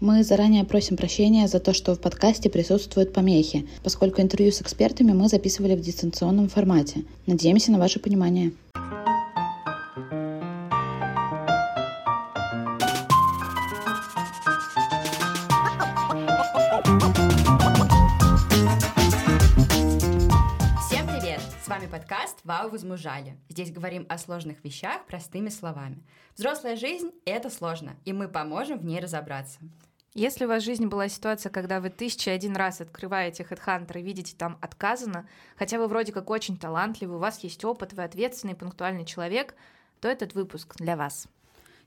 Мы заранее просим прощения за то, что в подкасте присутствуют помехи, поскольку интервью с экспертами мы записывали в дистанционном формате. Надеемся на ваше понимание. подкаст «Вау, возмужали». Здесь говорим о сложных вещах простыми словами. Взрослая жизнь — это сложно, и мы поможем в ней разобраться. Если у вас в жизни была ситуация, когда вы тысяча один раз открываете HeadHunter и видите там «отказано», хотя вы вроде как очень талантливый, у вас есть опыт, вы ответственный, пунктуальный человек, то этот выпуск для вас.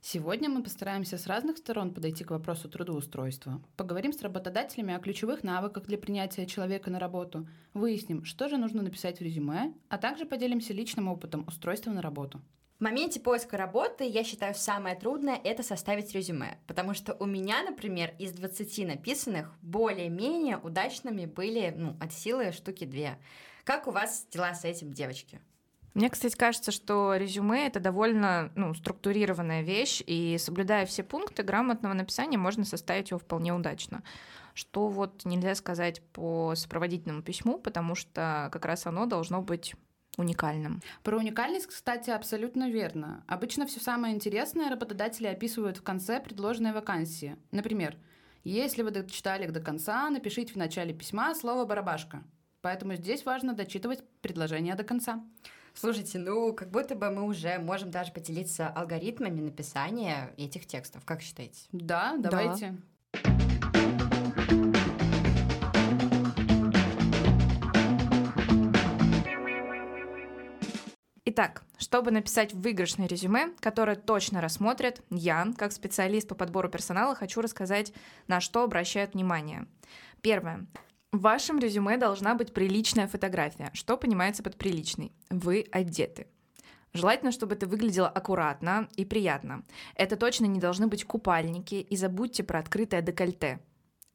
Сегодня мы постараемся с разных сторон подойти к вопросу трудоустройства. Поговорим с работодателями о ключевых навыках для принятия человека на работу, выясним, что же нужно написать в резюме, а также поделимся личным опытом устройства на работу. В моменте поиска работы, я считаю, самое трудное — это составить резюме, потому что у меня, например, из 20 написанных более-менее удачными были ну, от силы штуки две. Как у вас дела с этим, девочки? Мне, кстати, кажется, что резюме — это довольно ну, структурированная вещь, и соблюдая все пункты грамотного написания, можно составить его вполне удачно. Что вот нельзя сказать по сопроводительному письму, потому что как раз оно должно быть уникальным. Про уникальность, кстати, абсолютно верно. Обычно все самое интересное работодатели описывают в конце предложенной вакансии. Например, если вы дочитали до конца, напишите в начале письма слово «барабашка». Поэтому здесь важно дочитывать предложение до конца. Слушайте, ну, как будто бы мы уже можем даже поделиться алгоритмами написания этих текстов. Как считаете? Да, давайте. Да. Итак, чтобы написать выигрышное резюме, которое точно рассмотрят, я, как специалист по подбору персонала, хочу рассказать, на что обращают внимание. Первое. В вашем резюме должна быть приличная фотография. Что понимается под приличной? Вы одеты. Желательно, чтобы это выглядело аккуратно и приятно. Это точно не должны быть купальники, и забудьте про открытое декольте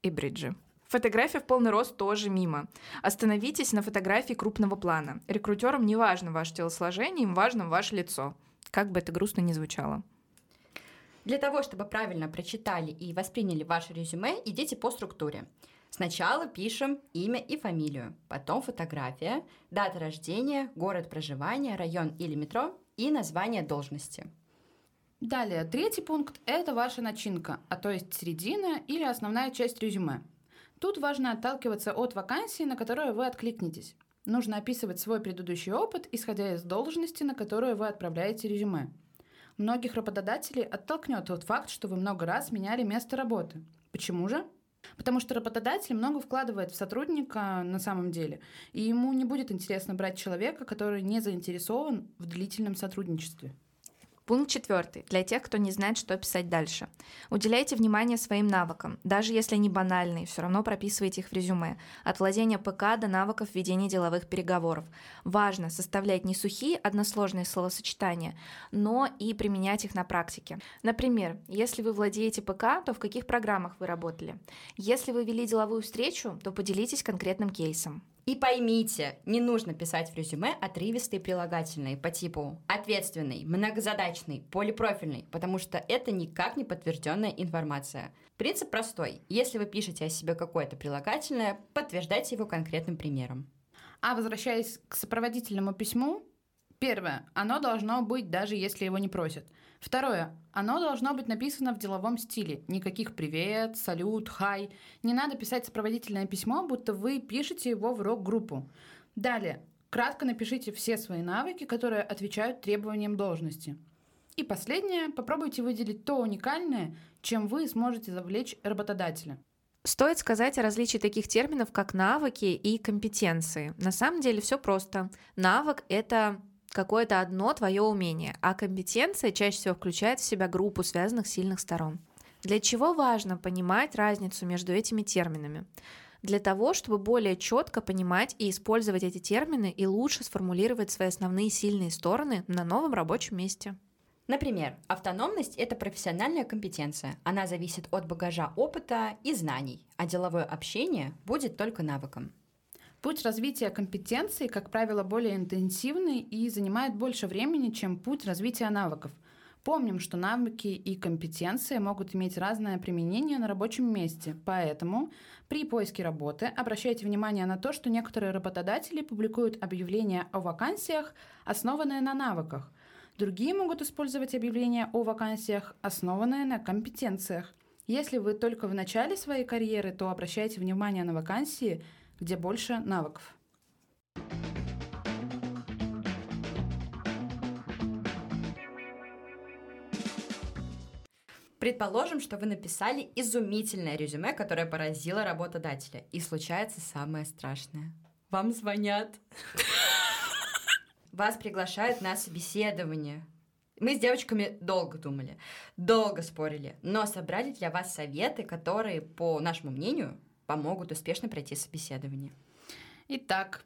и бриджи. Фотография в полный рост тоже мимо. Остановитесь на фотографии крупного плана. Рекрутерам не важно ваше телосложение, им важно ваше лицо. Как бы это грустно ни звучало. Для того, чтобы правильно прочитали и восприняли ваше резюме, идите по структуре. Сначала пишем имя и фамилию, потом фотография, дата рождения, город проживания, район или метро и название должности. Далее, третий пункт – это ваша начинка, а то есть середина или основная часть резюме. Тут важно отталкиваться от вакансии, на которую вы откликнетесь. Нужно описывать свой предыдущий опыт, исходя из должности, на которую вы отправляете резюме. Многих работодателей оттолкнет тот факт, что вы много раз меняли место работы. Почему же? Потому что работодатель много вкладывает в сотрудника на самом деле, и ему не будет интересно брать человека, который не заинтересован в длительном сотрудничестве. Пункт четвертый. Для тех, кто не знает, что писать дальше. Уделяйте внимание своим навыкам. Даже если они банальные, все равно прописывайте их в резюме. От владения ПК до навыков ведения деловых переговоров. Важно составлять не сухие односложные словосочетания, но и применять их на практике. Например, если вы владеете ПК, то в каких программах вы работали? Если вы вели деловую встречу, то поделитесь конкретным кейсом. И поймите, не нужно писать в резюме отрывистые прилагательные по типу ответственный, многозадачный, полипрофильный, потому что это никак не подтвержденная информация. Принцип простой. Если вы пишете о себе какое-то прилагательное, подтверждайте его конкретным примером. А возвращаясь к сопроводительному письму, первое, оно должно быть даже если его не просят. Второе. Оно должно быть написано в деловом стиле. Никаких «привет», «салют», «хай». Не надо писать сопроводительное письмо, будто вы пишете его в рок-группу. Далее. Кратко напишите все свои навыки, которые отвечают требованиям должности. И последнее. Попробуйте выделить то уникальное, чем вы сможете завлечь работодателя. Стоит сказать о различии таких терминов, как навыки и компетенции. На самом деле все просто. Навык — это какое-то одно твое умение, а компетенция чаще всего включает в себя группу связанных сильных сторон. Для чего важно понимать разницу между этими терминами? Для того, чтобы более четко понимать и использовать эти термины и лучше сформулировать свои основные сильные стороны на новом рабочем месте. Например, автономность – это профессиональная компетенция. Она зависит от багажа опыта и знаний, а деловое общение будет только навыком. Путь развития компетенций, как правило, более интенсивный и занимает больше времени, чем путь развития навыков. Помним, что навыки и компетенции могут иметь разное применение на рабочем месте, поэтому при поиске работы обращайте внимание на то, что некоторые работодатели публикуют объявления о вакансиях, основанные на навыках. Другие могут использовать объявления о вакансиях, основанные на компетенциях. Если вы только в начале своей карьеры, то обращайте внимание на вакансии, где больше навыков. Предположим, что вы написали изумительное резюме, которое поразило работодателя. И случается самое страшное. Вам звонят. Вас приглашают на собеседование. Мы с девочками долго думали, долго спорили, но собрали для вас советы, которые, по нашему мнению, помогут успешно пройти собеседование. Итак,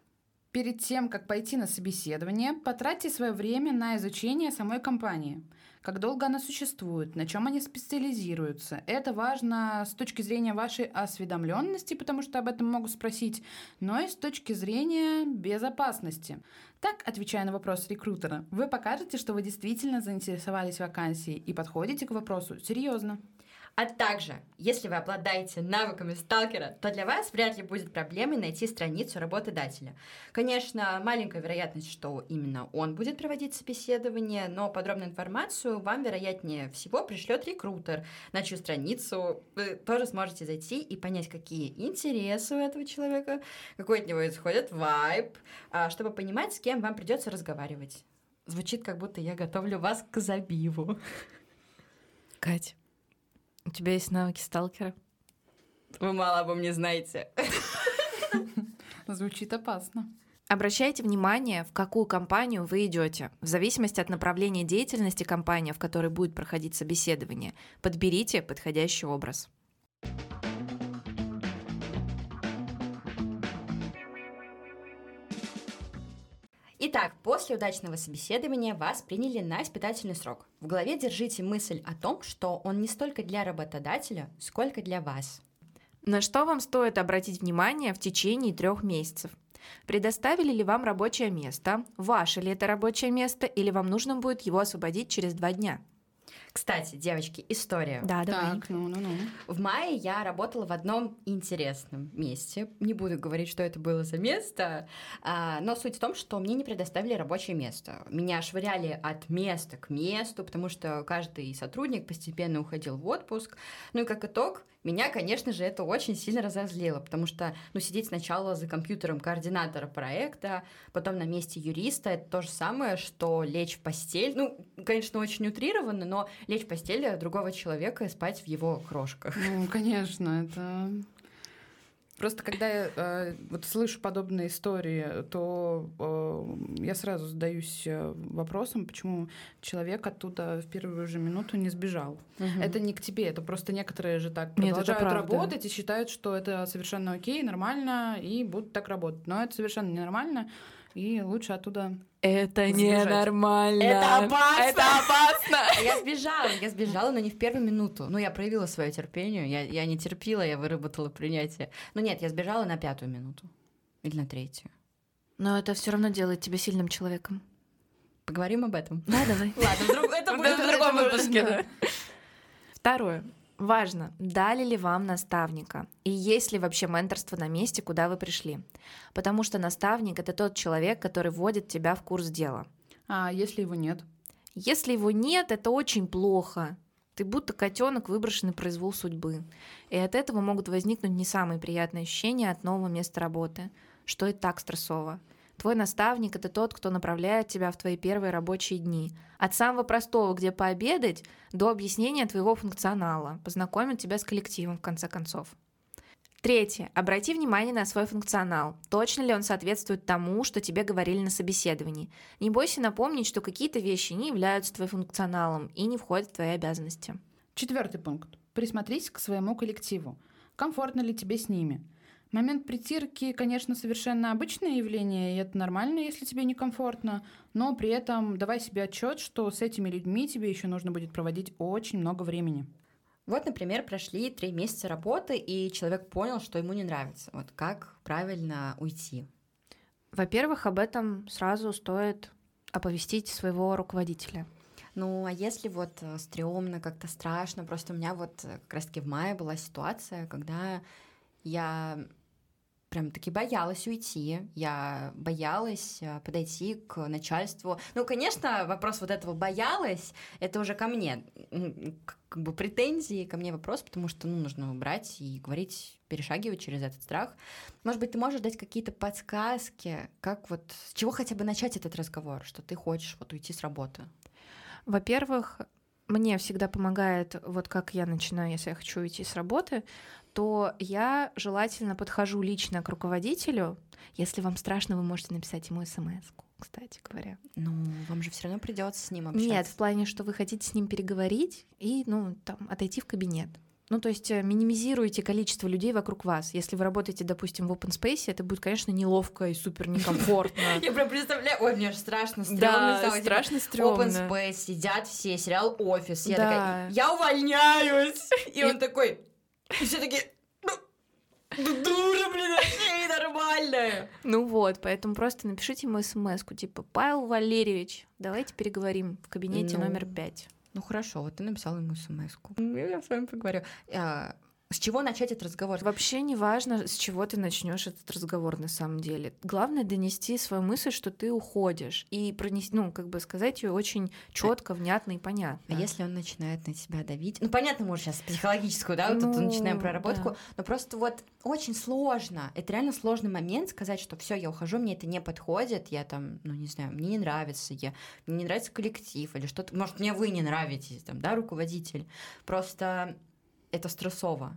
перед тем, как пойти на собеседование, потратьте свое время на изучение самой компании – как долго она существует, на чем они специализируются. Это важно с точки зрения вашей осведомленности, потому что об этом могут спросить, но и с точки зрения безопасности. Так, отвечая на вопрос рекрутера, вы покажете, что вы действительно заинтересовались вакансией и подходите к вопросу серьезно. А также, если вы обладаете навыками сталкера, то для вас вряд ли будет проблемой найти страницу работодателя. Конечно, маленькая вероятность, что именно он будет проводить собеседование, но подробную информацию вам, вероятнее всего, пришлет рекрутер, на чью страницу вы тоже сможете зайти и понять, какие интересы у этого человека, какой от него исходит вайб, а, чтобы понимать, с кем вам придется разговаривать. Звучит, как будто я готовлю вас к забиву. Кать, у тебя есть навыки сталкера? Вы мало обо мне знаете. Звучит опасно. Обращайте внимание, в какую компанию вы идете. В зависимости от направления деятельности компании, в которой будет проходить собеседование, подберите подходящий образ. Итак, после удачного собеседования вас приняли на испытательный срок. В голове держите мысль о том, что он не столько для работодателя, сколько для вас. На что вам стоит обратить внимание в течение трех месяцев? Предоставили ли вам рабочее место? Ваше ли это рабочее место или вам нужно будет его освободить через два дня? Кстати, девочки, история. Да, давай. Так, ну, ну, ну. В мае я работала в одном интересном месте. Не буду говорить, что это было за место, а, но суть в том, что мне не предоставили рабочее место. Меня швыряли от места к месту, потому что каждый сотрудник постепенно уходил в отпуск. Ну и как итог, меня, конечно же, это очень сильно разозлило, потому что, ну, сидеть сначала за компьютером координатора проекта, потом на месте юриста, это то же самое, что лечь в постель. Ну, конечно, очень утрированно, но лечь в постель другого человека и спать в его крошках. Ну, конечно, это Просто когда я э, вот слышу подобные истории, то э, я сразу задаюсь э, вопросом, почему человек оттуда в первую же минуту не сбежал. Угу. Это не к тебе, это просто некоторые же так Нет, продолжают работать и считают, что это совершенно окей, нормально, и будут так работать. Но это совершенно ненормально и лучше оттуда это ненормально. Это опасно. Это опасно. Я сбежала, я сбежала, но не в первую минуту. Ну, я проявила свое терпение, я, я не терпела, я выработала принятие. Но нет, я сбежала на пятую минуту. Или на третью. Но это все равно делает тебя сильным человеком. Поговорим об этом. Да, давай. Ладно, это будет в другом выпуске. Второе. Важно, дали ли вам наставника и есть ли вообще менторство на месте, куда вы пришли. Потому что наставник — это тот человек, который вводит тебя в курс дела. А если его нет? Если его нет, это очень плохо. Ты будто котенок, выброшенный произвол судьбы. И от этого могут возникнуть не самые приятные ощущения от нового места работы, что и так стрессово. Твой наставник — это тот, кто направляет тебя в твои первые рабочие дни. От самого простого, где пообедать, до объяснения твоего функционала, познакомит тебя с коллективом, в конце концов. Третье. Обрати внимание на свой функционал. Точно ли он соответствует тому, что тебе говорили на собеседовании? Не бойся напомнить, что какие-то вещи не являются твоим функционалом и не входят в твои обязанности. Четвертый пункт. Присмотрись к своему коллективу. Комфортно ли тебе с ними? Момент притирки, конечно, совершенно обычное явление, и это нормально, если тебе некомфортно, но при этом давай себе отчет, что с этими людьми тебе еще нужно будет проводить очень много времени. Вот, например, прошли три месяца работы, и человек понял, что ему не нравится. Вот как правильно уйти? Во-первых, об этом сразу стоит оповестить своего руководителя. Ну, а если вот э, стрёмно, как-то страшно, просто у меня вот э, как раз-таки в мае была ситуация, когда я прям таки боялась уйти, я боялась э, подойти к начальству. Ну, конечно, вопрос вот этого боялась, это уже ко мне, как бы претензии ко мне вопрос, потому что, ну, нужно убрать и говорить, перешагивать через этот страх. Может быть, ты можешь дать какие-то подсказки, как вот, с чего хотя бы начать этот разговор, что ты хочешь вот уйти с работы? Во-первых, мне всегда помогает, вот как я начинаю, если я хочу уйти с работы, то я желательно подхожу лично к руководителю. Если вам страшно, вы можете написать ему смс кстати говоря. Ну, вам же все равно придется с ним общаться. Нет, в плане, что вы хотите с ним переговорить и, ну, там, отойти в кабинет. Ну, то есть э, минимизируйте количество людей вокруг вас. Если вы работаете, допустим, в open space, это будет, конечно, неловко и супер некомфортно. Я прям представляю, ой, мне же страшно, стрёмно. Да, типа, страшно, стрёмно. Open space, сидят все, сериал «Офис». Я такая, я увольняюсь! И он такой, и все такие, ну, ну, дура, блин, вообще нормальная. Ну вот, поэтому просто напишите ему смс типа, Павел Валерьевич, давайте переговорим в кабинете ну, номер пять. Ну хорошо, вот ты написал ему смс -ку. Я с вами поговорю. А, с чего начать этот разговор? Вообще не важно, с чего ты начнешь этот разговор на самом деле. Главное донести свою мысль, что ты уходишь, и пронести, ну, как бы сказать ее очень четко, внятно и понятно. А если он начинает на тебя давить? Ну, понятно, уже сейчас психологическую, да, вот ну, тут начинаем проработку, да. но просто вот очень сложно. Это реально сложный момент сказать, что все, я ухожу, мне это не подходит, я там, ну, не знаю, мне не нравится, я, мне не нравится коллектив или что-то. Может, мне вы не нравитесь, там, да, руководитель. Просто это стрессово.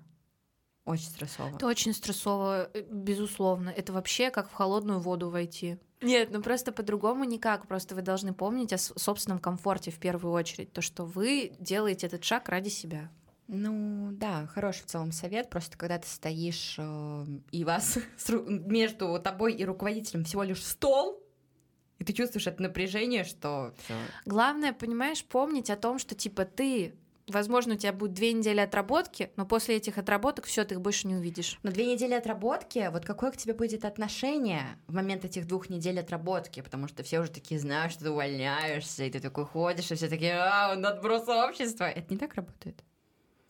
Очень стрессово. Это очень стрессово, э, безусловно. Это вообще как в холодную воду войти. Нет, ну просто по-другому никак. Просто вы должны помнить о собственном комфорте в первую очередь. То, что вы делаете этот шаг ради себя. Ну да, хороший в целом совет. Просто когда ты стоишь э, и вас между тобой и руководителем всего лишь стол, и ты чувствуешь это напряжение, что всё. Главное, понимаешь, помнить о том, что типа ты Возможно, у тебя будет две недели отработки, но после этих отработок все, ты их больше не увидишь. Но две недели отработки, вот какое к тебе будет отношение в момент этих двух недель отработки? Потому что все уже такие знают, что ты увольняешься, и ты такой ходишь, и все такие, а, он отброс общества. Это не так работает?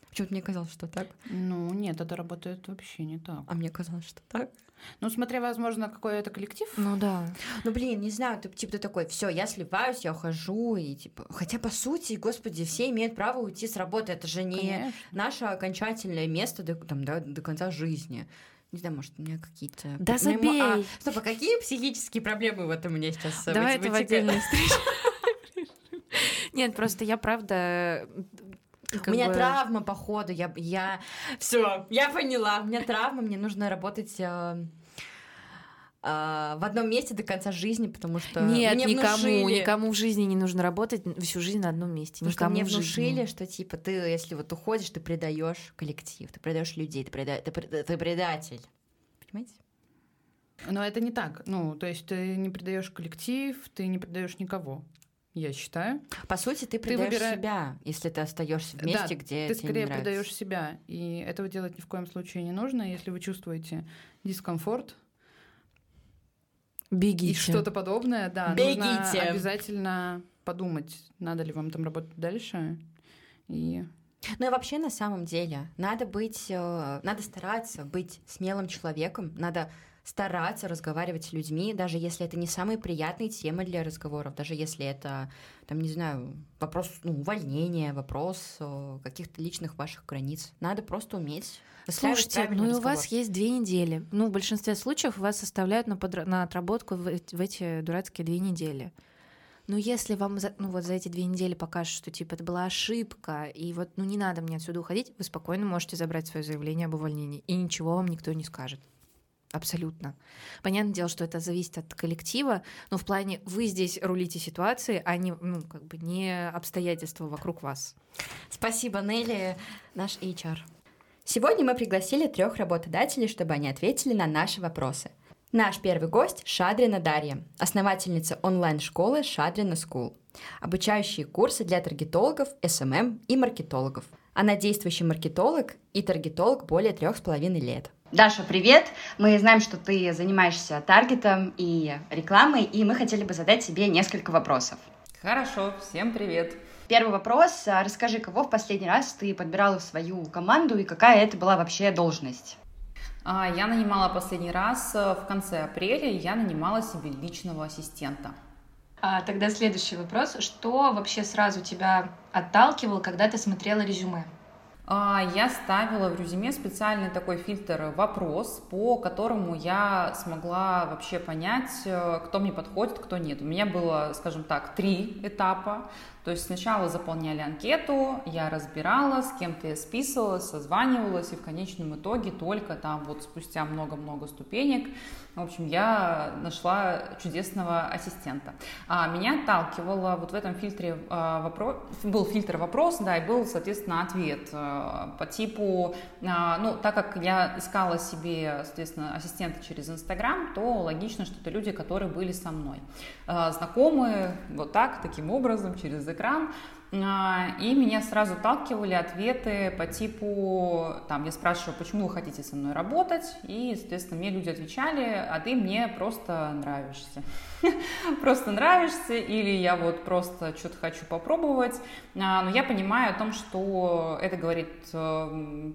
Почему-то мне казалось, что так. Ну, нет, это работает вообще не так. А мне казалось, что так. Ну, смотря, возможно, какой это коллектив. Ну да. Ну, блин, не знаю, ты типа ты такой, все, я сливаюсь, я ухожу, и типа. Хотя, по сути, господи, все имеют право уйти с работы. Это же не Конечно. наше окончательное место до, там, до, до конца жизни. Не знаю, может, у меня какие-то... Да забей! А, стоп, а какие психические проблемы в этом у меня сейчас? Давай это в отдельной встрече. Нет, просто я правда у меня бы... травма, походу, я, я... Все, я поняла, у меня травма, мне нужно работать... Э, э, в одном месте до конца жизни, потому что нет, мне никому, внушили... никому в жизни не нужно работать всю жизнь на одном месте. Потому никому что мне внушили, что типа ты, если вот уходишь, ты предаешь коллектив, ты предаешь людей, ты, преда... ты, ты предатель. Понимаете? Но это не так. Ну, то есть ты не предаешь коллектив, ты не предаешь никого я считаю. По сути, ты предаешь ты выбира... себя, если ты остаешься в месте, да, где ты скорее предаешь себя, и этого делать ни в коем случае не нужно. Если вы чувствуете дискомфорт, бегите. И что-то подобное, да, бегите. нужно обязательно подумать, надо ли вам там работать дальше. И ну и вообще на самом деле надо быть, э, надо стараться быть смелым человеком, надо стараться разговаривать с людьми, даже если это не самые приятные темы для разговоров, даже если это, там, не знаю, вопрос ну, увольнения, вопрос каких-то личных ваших границ. Надо просто уметь Слушайте, ну и у вас есть две недели. Ну, в большинстве случаев вас оставляют на, подра... на отработку в, в эти дурацкие две недели. Но если вам за, ну, вот за эти две недели покажут, что типа это была ошибка, и вот ну не надо мне отсюда уходить, вы спокойно можете забрать свое заявление об увольнении, и ничего вам никто не скажет. Абсолютно. Понятное дело, что это зависит от коллектива, но в плане вы здесь рулите ситуации, а не, ну, как бы не обстоятельства вокруг вас. Спасибо, Нелли, наш HR. Сегодня мы пригласили трех работодателей, чтобы они ответили на наши вопросы. Наш первый гость – Шадрина Дарья, основательница онлайн-школы Шадрина School, обучающие курсы для таргетологов, SMM и маркетологов. Она действующий маркетолог и таргетолог более трех с половиной лет – Даша, привет! Мы знаем, что ты занимаешься таргетом и рекламой, и мы хотели бы задать тебе несколько вопросов. Хорошо, всем привет! Первый вопрос. А, расскажи, кого в последний раз ты подбирала в свою команду и какая это была вообще должность? А, я нанимала последний раз э, в конце апреля, я нанимала себе личного ассистента. А, тогда следующий вопрос. Что вообще сразу тебя отталкивало, когда ты смотрела резюме? А, я ставила в резюме специальный такой фильтр «вопрос», по которому я смогла вообще понять, э, кто мне подходит, кто нет. У меня было, скажем так, три этапа. То есть сначала заполняли анкету, я разбирала, с кем-то я списывалась, созванивалась, и в конечном итоге только там вот спустя много-много ступенек, в общем, я нашла чудесного ассистента. А меня отталкивало вот в этом фильтре а, вопрос, был фильтр вопрос, да, и был, соответственно, ответ а, по типу, а, ну, так как я искала себе, соответственно, ассистента через Инстаграм, то логично, что это люди, которые были со мной. А, знакомые вот так, таким образом, через экран. А, и меня сразу талкивали ответы по типу, там, я спрашиваю, почему вы хотите со мной работать, и, соответственно, мне люди отвечали, а ты мне просто нравишься. Просто нравишься, или я вот просто что-то хочу попробовать. А, но я понимаю о том, что это говорит э,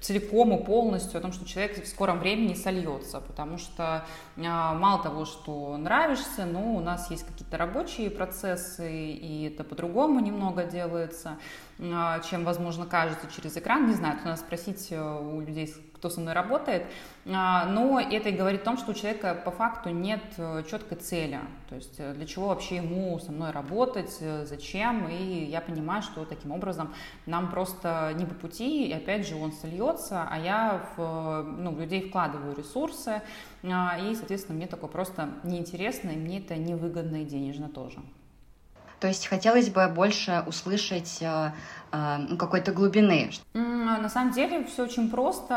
целиком и полностью о том, что человек в скором времени сольется, потому что а, мало того, что нравишься, но у нас есть какие-то рабочие процессы, и это по-другому немного делается, а, чем, возможно, кажется через экран. Не знаю, надо спросить э, у людей, кто со мной работает, а, но это и говорит о том, что у человека по факту нет э, четкой цели, то есть э, для чего вообще ему со мной работать, э, зачем, и я понимаю, что таким образом нам просто не по пути, и опять же он сольется, а я в ну, людей вкладываю ресурсы, а, и, соответственно, мне такое просто неинтересно, и мне это невыгодно и денежно тоже. То есть хотелось бы больше услышать а, ну, какой-то глубины? На самом деле все очень просто.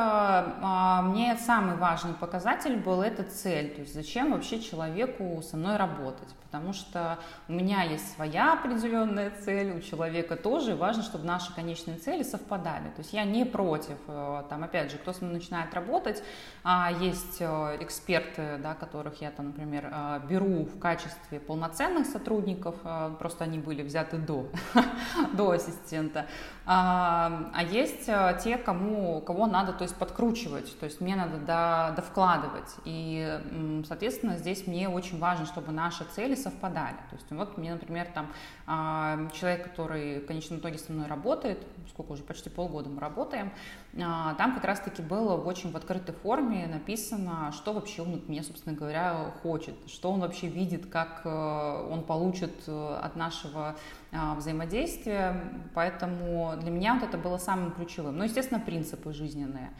А, мне самый важный показатель был эта цель. То есть зачем вообще человеку со мной работать? Потому что у меня есть своя определенная цель, у человека тоже, важно, чтобы наши конечные цели совпадали. То есть я не против, э, там, опять же, кто со мной начинает работать, а, есть э, эксперты, да, которых я, там, например, э, беру в качестве полноценных сотрудников, просто они были взяты до, до ассистента, это. А, а есть э, те, кому, кого надо то есть, подкручивать, то есть мне надо до, довкладывать. И, соответственно, здесь мне очень важно, чтобы наши цели совпадали. То есть вот мне, например, там человек, который в конечном итоге со мной работает, сколько уже, почти полгода мы работаем, там как раз-таки было в очень в открытой форме написано, что вообще он от меня, собственно говоря, хочет, что он вообще видит, как э, он получит э, от нашего а, взаимодействия. Поэтому для меня вот это было самым ключевым. Ну, естественно, принципы жизненные.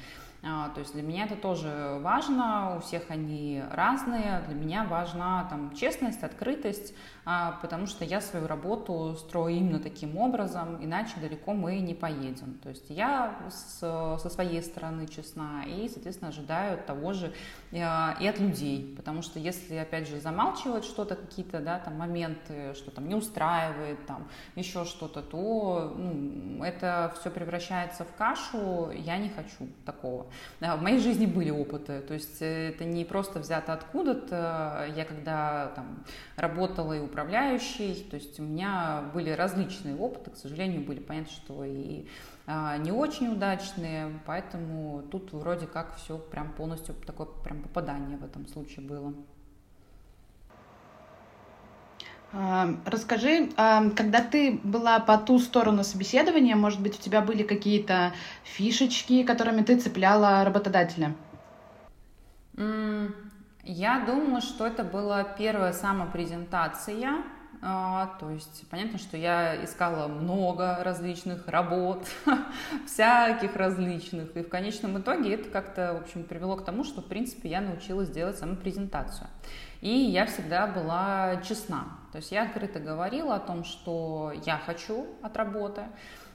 А, то есть для меня это тоже важно, у всех они разные. Для меня важна там честность, открытость, а, потому что я свою работу строю именно таким образом, иначе далеко мы не поедем. То есть я с, со своей стороны честна и, соответственно, ожидаю того же а, и от людей, потому что если, опять же, замалчивать что-то, какие-то, да, там моменты, что там не устраивает, там еще что-то, то ну, это все превращается в кашу, я не хочу такого. В моей жизни были опыты, то есть э, это не просто взято откуда-то. Я когда там работала и управляющей, то есть у меня были различные опыты, к сожалению, были понятно, что и а, не очень удачные, поэтому тут вроде как все прям полностью такое прям попадание в этом случае было. А, расскажи, а, когда ты была по ту сторону собеседования, может быть, у тебя были какие-то фишечки, которыми ты цепляла работодателя? Я думаю, что это была первая самопрезентация. А, то есть понятно, что я искала много различных работ, всяких различных. И в конечном итоге это как-то, в общем, привело к тому, что, в принципе, я научилась делать самопрезентацию. И я всегда была честна. То есть я открыто говорила о том, что я хочу от работы.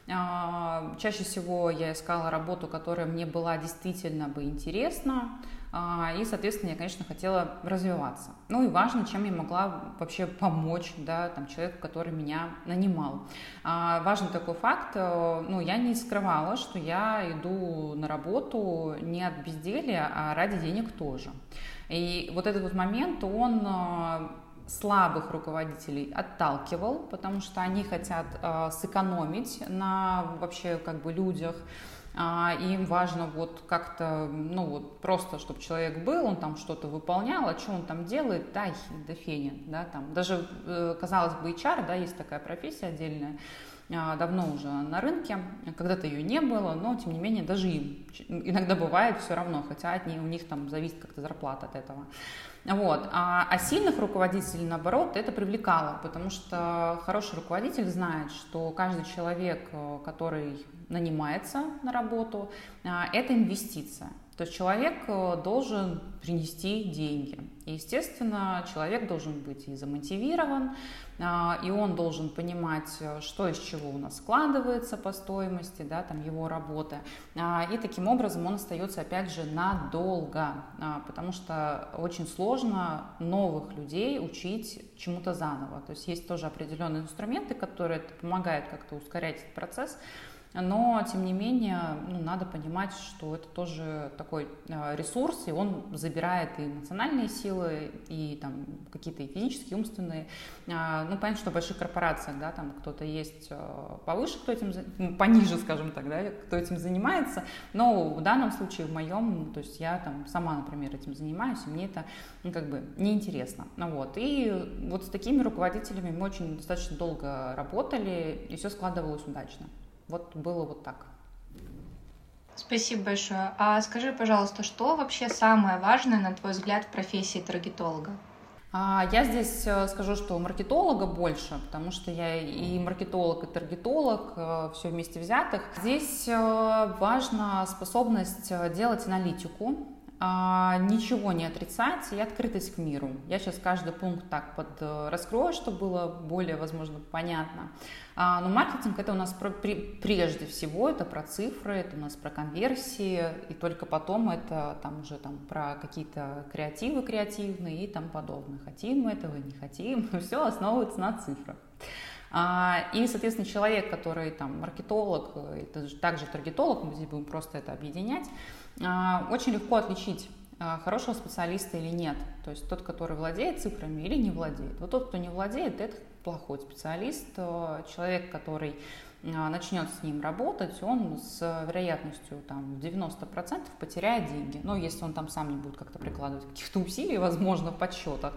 А, чаще всего я искала работу, которая мне была действительно бы интересна. А, и, соответственно, я, конечно, хотела развиваться. Ну и важно, чем я могла вообще помочь да, там, человеку, который меня нанимал. А, важный такой факт, э, ну, я не скрывала, что я иду на работу не от безделия, а ради денег тоже. И вот этот вот момент, он э, слабых руководителей отталкивал, потому что они хотят э, сэкономить на вообще как бы людях, а, им важно вот как-то, ну вот просто, чтобы человек был, он там что-то выполнял, а что он там делает, да, да фени, да, там. Даже, э, казалось бы, HR, да, есть такая профессия отдельная, а, давно уже на рынке, когда-то ее не было, но тем не менее даже им иногда бывает все равно, хотя от них, у них там зависит как-то зарплата от этого. Вот. А, а сильных руководителей, наоборот, это привлекало, потому что хороший руководитель знает, что каждый человек, э, который нанимается на работу, а, это инвестиция. То есть человек э, должен принести деньги. И, естественно, человек должен быть и замотивирован, а, и он должен понимать, э, что из чего у нас складывается по стоимости, да, там его работы. А, и таким образом он остается, опять же, надолго, потому что очень сложно новых людей учить чему-то заново. То есть есть тоже определенные инструменты, которые помогают как-то ускорять этот процесс, но, тем не менее, ну, надо понимать, что это тоже такой э, ресурс, и он забирает и эмоциональные силы, и там какие-то и физические, и умственные. А, ну, понятно, что в больших корпорациях, да, там кто-то есть э, повыше, кто этим, ну, пониже, скажем так, да, кто этим занимается, но в данном случае, в моем, то есть я там сама, например, этим занимаюсь, и мне это, ну, как бы неинтересно. Ну, вот, и вот с такими руководителями мы очень достаточно долго работали, и все складывалось удачно. Вот было вот так. Спасибо большое. А скажи, пожалуйста, что вообще самое важное, на твой взгляд, в профессии таргетолога? А, я здесь э, скажу, что маркетолога больше, потому что я и маркетолог, и таргетолог, э, все вместе взятых. Здесь э, важна способность делать аналитику, а, ничего не отрицать и открытость к миру. Я сейчас каждый пункт так под раскрою, чтобы было более, возможно, понятно. А, но маркетинг это у нас про, при, прежде всего это про цифры, это у нас про конверсии, и только потом это там уже там про какие-то креативы креативные и тому подобное. Хотим мы этого, не хотим, все основывается на цифрах. А, и, соответственно, человек, который там маркетолог, это также таргетолог, мы здесь будем просто это объединять, очень легко отличить а, хорошего специалиста или нет. То есть тот, который владеет цифрами или не владеет. Вот тот, кто не владеет, это плохой специалист, человек, который э, начнет с ним работать, он с вероятностью там, 90% потеряет деньги. Ну, если он там сам не будет как-то прикладывать каких-то усилий, возможно, в подсчетах.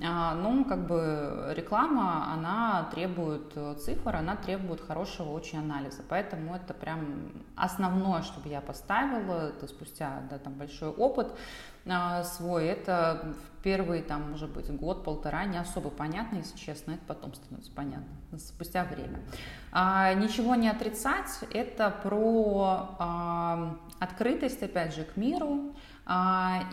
А, ну, как бы реклама, она требует э, цифр, она требует хорошего очень анализа. Поэтому это прям основное, чтобы я поставила, это спустя да, там большой опыт а, свой, это в первый, там, может быть, год-полтора не особо понятно, если честно, это потом становится понятно, спустя время. А, ничего не отрицать, это про а, открытость, опять же, к миру,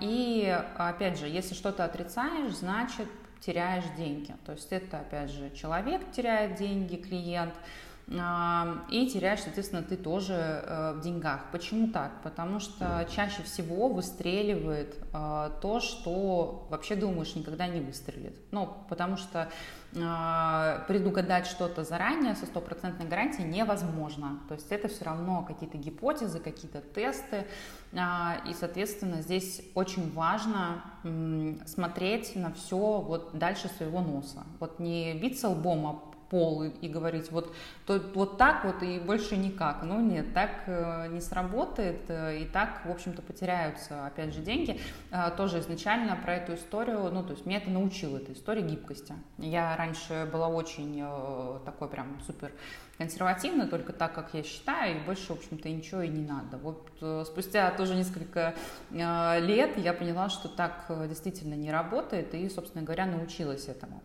и, опять же, если что-то отрицаешь, значит, теряешь деньги. То есть это, опять же, человек теряет деньги, клиент, а, и теряешь, соответственно, ты тоже э, в деньгах. Почему так? Потому что чаще всего выстреливает э, то, что вообще думаешь никогда не выстрелит. Ну, потому что а, предугадать что-то заранее со стопроцентной гарантией невозможно. То есть это все равно какие-то гипотезы, какие-то тесты. А, и, соответственно, здесь очень важно смотреть на все вот дальше своего носа. Вот не биться лбом, а пол и, и говорить вот, то, вот так вот и больше никак. Ну нет, так э, не сработает, э, и так, в общем-то, потеряются, опять же, деньги. Э, тоже изначально про эту историю, ну, то есть меня это научило, эта история гибкости. Я раньше была очень э, такой прям супер консервативно, только так, как я считаю, и больше, в общем-то, ничего и не надо. Вот э, спустя тоже несколько э, лет я поняла, что так э, действительно не работает, и, собственно говоря, научилась этому.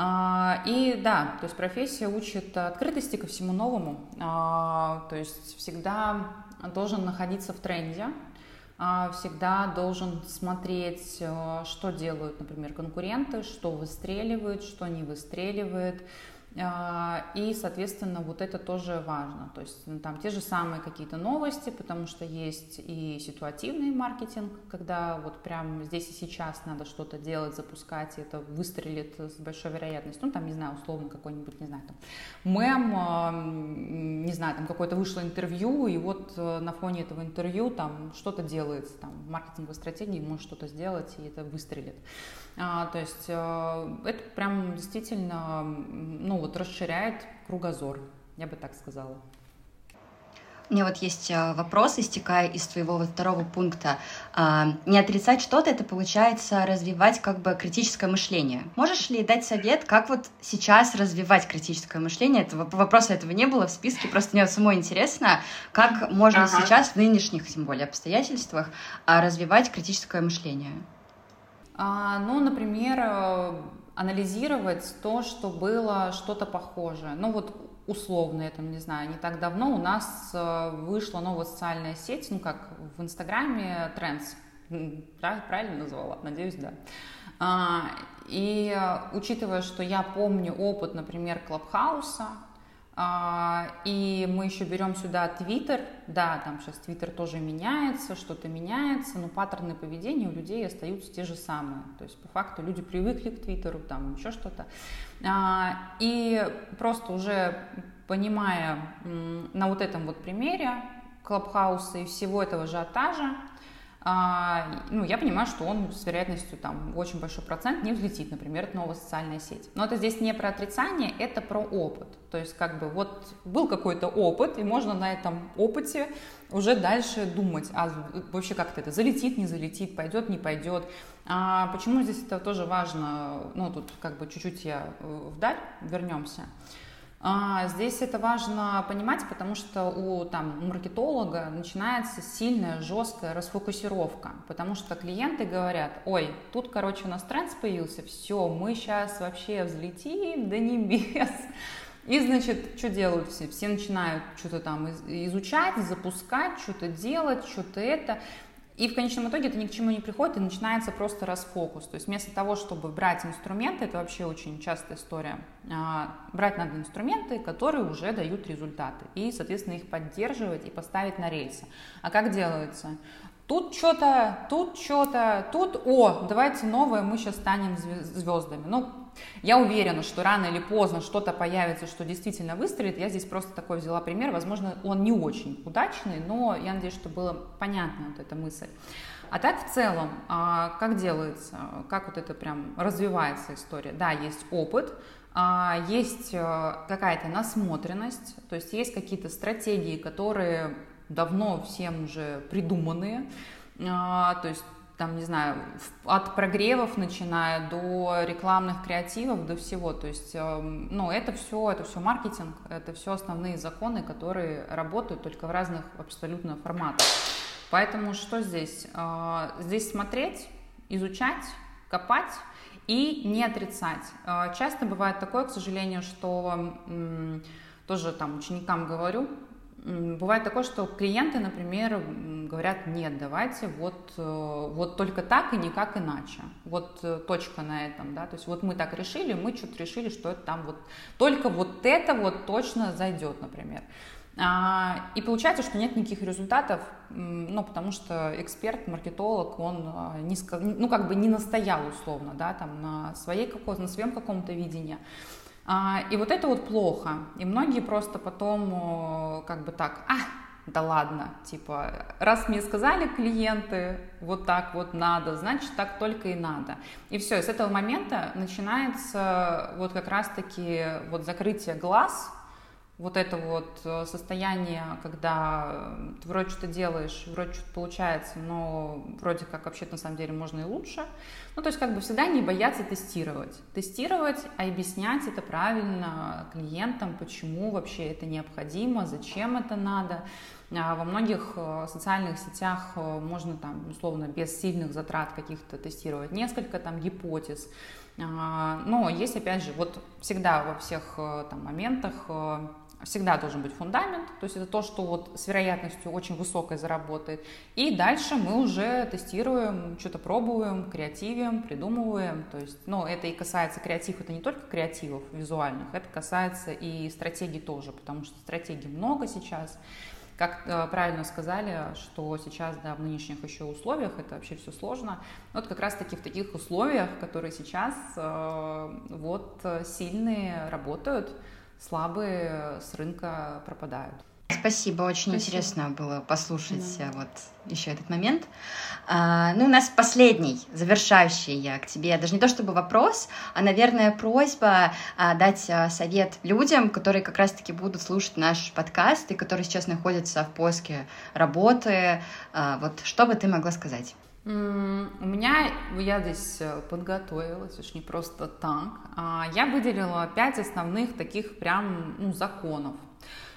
А, и да, то есть профессия учит открытости ко всему новому, а, то есть всегда должен находиться в тренде, а, всегда должен смотреть, что делают, например, конкуренты, что выстреливает, что не выстреливает, и, соответственно, вот это тоже важно. То есть ну, там те же самые какие-то новости, потому что есть и ситуативный маркетинг, когда вот прям здесь и сейчас надо что-то делать, запускать, и это выстрелит с большой вероятностью. Ну, там, не знаю, условно какой-нибудь, не знаю, там, мем, а, не знаю, там какое-то вышло интервью, и вот э, на фоне этого интервью там что-то делается, там, в маркетинговой стратегии может что-то сделать, и это выстрелит. А, то есть э, это прям действительно, ну вот расширяет кругозор, я бы так сказала. У меня вот есть э, вопрос, истекая из твоего вот второго пункта. А, не отрицать что-то, это получается развивать как бы критическое мышление. Можешь ли дать совет, как вот сейчас развивать критическое мышление? Это, вопроса этого не было в списке, просто мне вот самой интересно, как можно ага. сейчас в нынешних, тем более, обстоятельствах а, развивать критическое мышление. А, ну, например, э, анализировать то, что было что-то похожее. Ну вот условно, я там не знаю, не так давно у нас э, вышла новая социальная сеть, ну как в Инстаграме Trends, правильно назвала? Надеюсь, да. А, и э, учитывая, что я помню опыт, например, Клабхауса, и мы еще берем сюда Твиттер. Да, там сейчас Твиттер тоже меняется, что-то меняется, но паттерны поведения у людей остаются те же самые. То есть по факту люди привыкли к Твиттеру, там еще что-то. А, и просто уже понимая на вот этом вот примере Клабхауса и всего этого ажиотажа, а, ну, я понимаю, что он с вероятностью там очень большой процент не взлетит, например, новая социальная сеть. Но это здесь не про отрицание, это про опыт. То есть как бы вот был какой-то опыт, и можно на этом опыте уже дальше думать, а вообще как-то это залетит, не залетит, пойдет, не пойдет. А почему здесь это тоже важно? Ну, тут как бы чуть-чуть я э, вдаль вернемся. А, здесь это важно понимать, потому что у там, маркетолога начинается сильная, жесткая расфокусировка, потому что клиенты говорят, ой, тут, короче, у нас тренд появился, все, мы сейчас вообще взлетим до небес. И, значит, что делают все? Все начинают что-то там изучать, запускать, что-то делать, что-то это. И в конечном итоге это ни к чему не приходит, и начинается просто расфокус. То есть вместо того, чтобы брать инструменты, это вообще очень частая история, а, брать надо инструменты, которые уже дают результаты, и, соответственно, их поддерживать и поставить на рельсы. А как делается? Тут что-то, тут что-то, тут, о, давайте новое, мы сейчас станем звездами. Ну, я уверена, что рано или поздно что-то появится, что действительно выстрелит. Я здесь просто такой взяла пример. Возможно, он не очень удачный, но я надеюсь, что было понятно вот эта мысль. А так в целом, а, как делается, как вот это прям развивается история? Да, есть опыт, а, есть э, какая-то насмотренность, то есть есть какие-то стратегии, которые давно всем уже придуманные, а, то есть там, не знаю, от прогревов начиная до рекламных креативов, до всего. То есть, эм, ну, это все, это все маркетинг, это все основные законы, которые работают только в разных абсолютно форматах. Поэтому что здесь? Э, здесь смотреть, изучать, копать и не отрицать. Э, часто бывает такое, к сожалению, что тоже там ученикам говорю, Бывает такое, что клиенты, например, говорят, нет, давайте вот, э, вот только так и никак иначе. Вот э, точка на этом, да, то есть вот мы так решили, мы что-то решили, что это там вот, только вот это вот точно зайдет, например. А, и получается, что нет никаких результатов, ну, потому что эксперт, маркетолог, он а, не, ну, как бы не настоял условно, да, там на, своей, на своем каком-то видении. А, и вот это вот плохо. И многие просто потом как бы так, а, да ладно, типа, раз мне сказали клиенты, вот так вот надо, значит, так только и надо. И все, с этого момента начинается вот как раз-таки вот закрытие глаз вот это вот э, состояние, когда ты вроде что-то делаешь, вроде что-то получается, но вроде как вообще на самом деле можно и лучше. Ну, то есть как бы всегда не бояться тестировать. Тестировать, а объяснять это правильно клиентам, почему вообще это необходимо, зачем это надо. А во многих э, социальных сетях э, можно там условно без сильных затрат каких-то тестировать несколько там гипотез. А, но есть опять же вот всегда во всех там моментах всегда должен быть фундамент, то есть это то, что вот с вероятностью очень высокой заработает. И дальше мы уже тестируем, что-то пробуем, креативим, придумываем. То есть, ну, это и касается креатив, это не только креативов визуальных, это касается и стратегий тоже, потому что стратегий много сейчас. Как э, правильно сказали, что сейчас, да, в нынешних еще условиях это вообще все сложно. Вот как раз-таки в таких условиях, которые сейчас, э, вот сильные работают, слабые с рынка пропадают. Спасибо, очень Спасибо. интересно было послушать да. вот еще этот момент. А, ну, у нас последний, завершающий я к тебе, даже не то чтобы вопрос, а, наверное, просьба а, дать а, совет людям, которые как раз-таки будут слушать наш подкаст и которые сейчас находятся в поиске работы. А, вот что бы ты могла сказать? У меня, я здесь э, подготовилась, уж не просто так. А, я выделила пять основных таких прям ну, законов.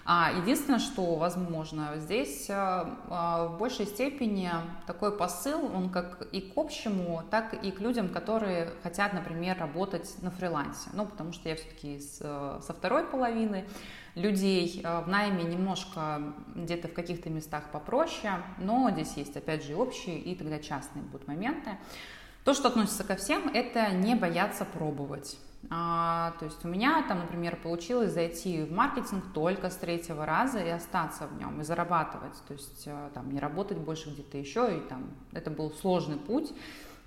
А, единственное, что возможно, здесь э, э, в большей степени такой посыл, он как и к общему, так и к людям, которые хотят, например, работать на фрилансе. Ну, потому что я все-таки со второй половины людей в найме немножко где-то в каких-то местах попроще, но здесь есть опять же общие и тогда частные будут моменты. То, что относится ко всем, это не бояться пробовать. А, то есть у меня там, например, получилось зайти в маркетинг только с третьего раза и остаться в нем и зарабатывать, то есть э, там не работать больше где-то еще и там это был сложный путь.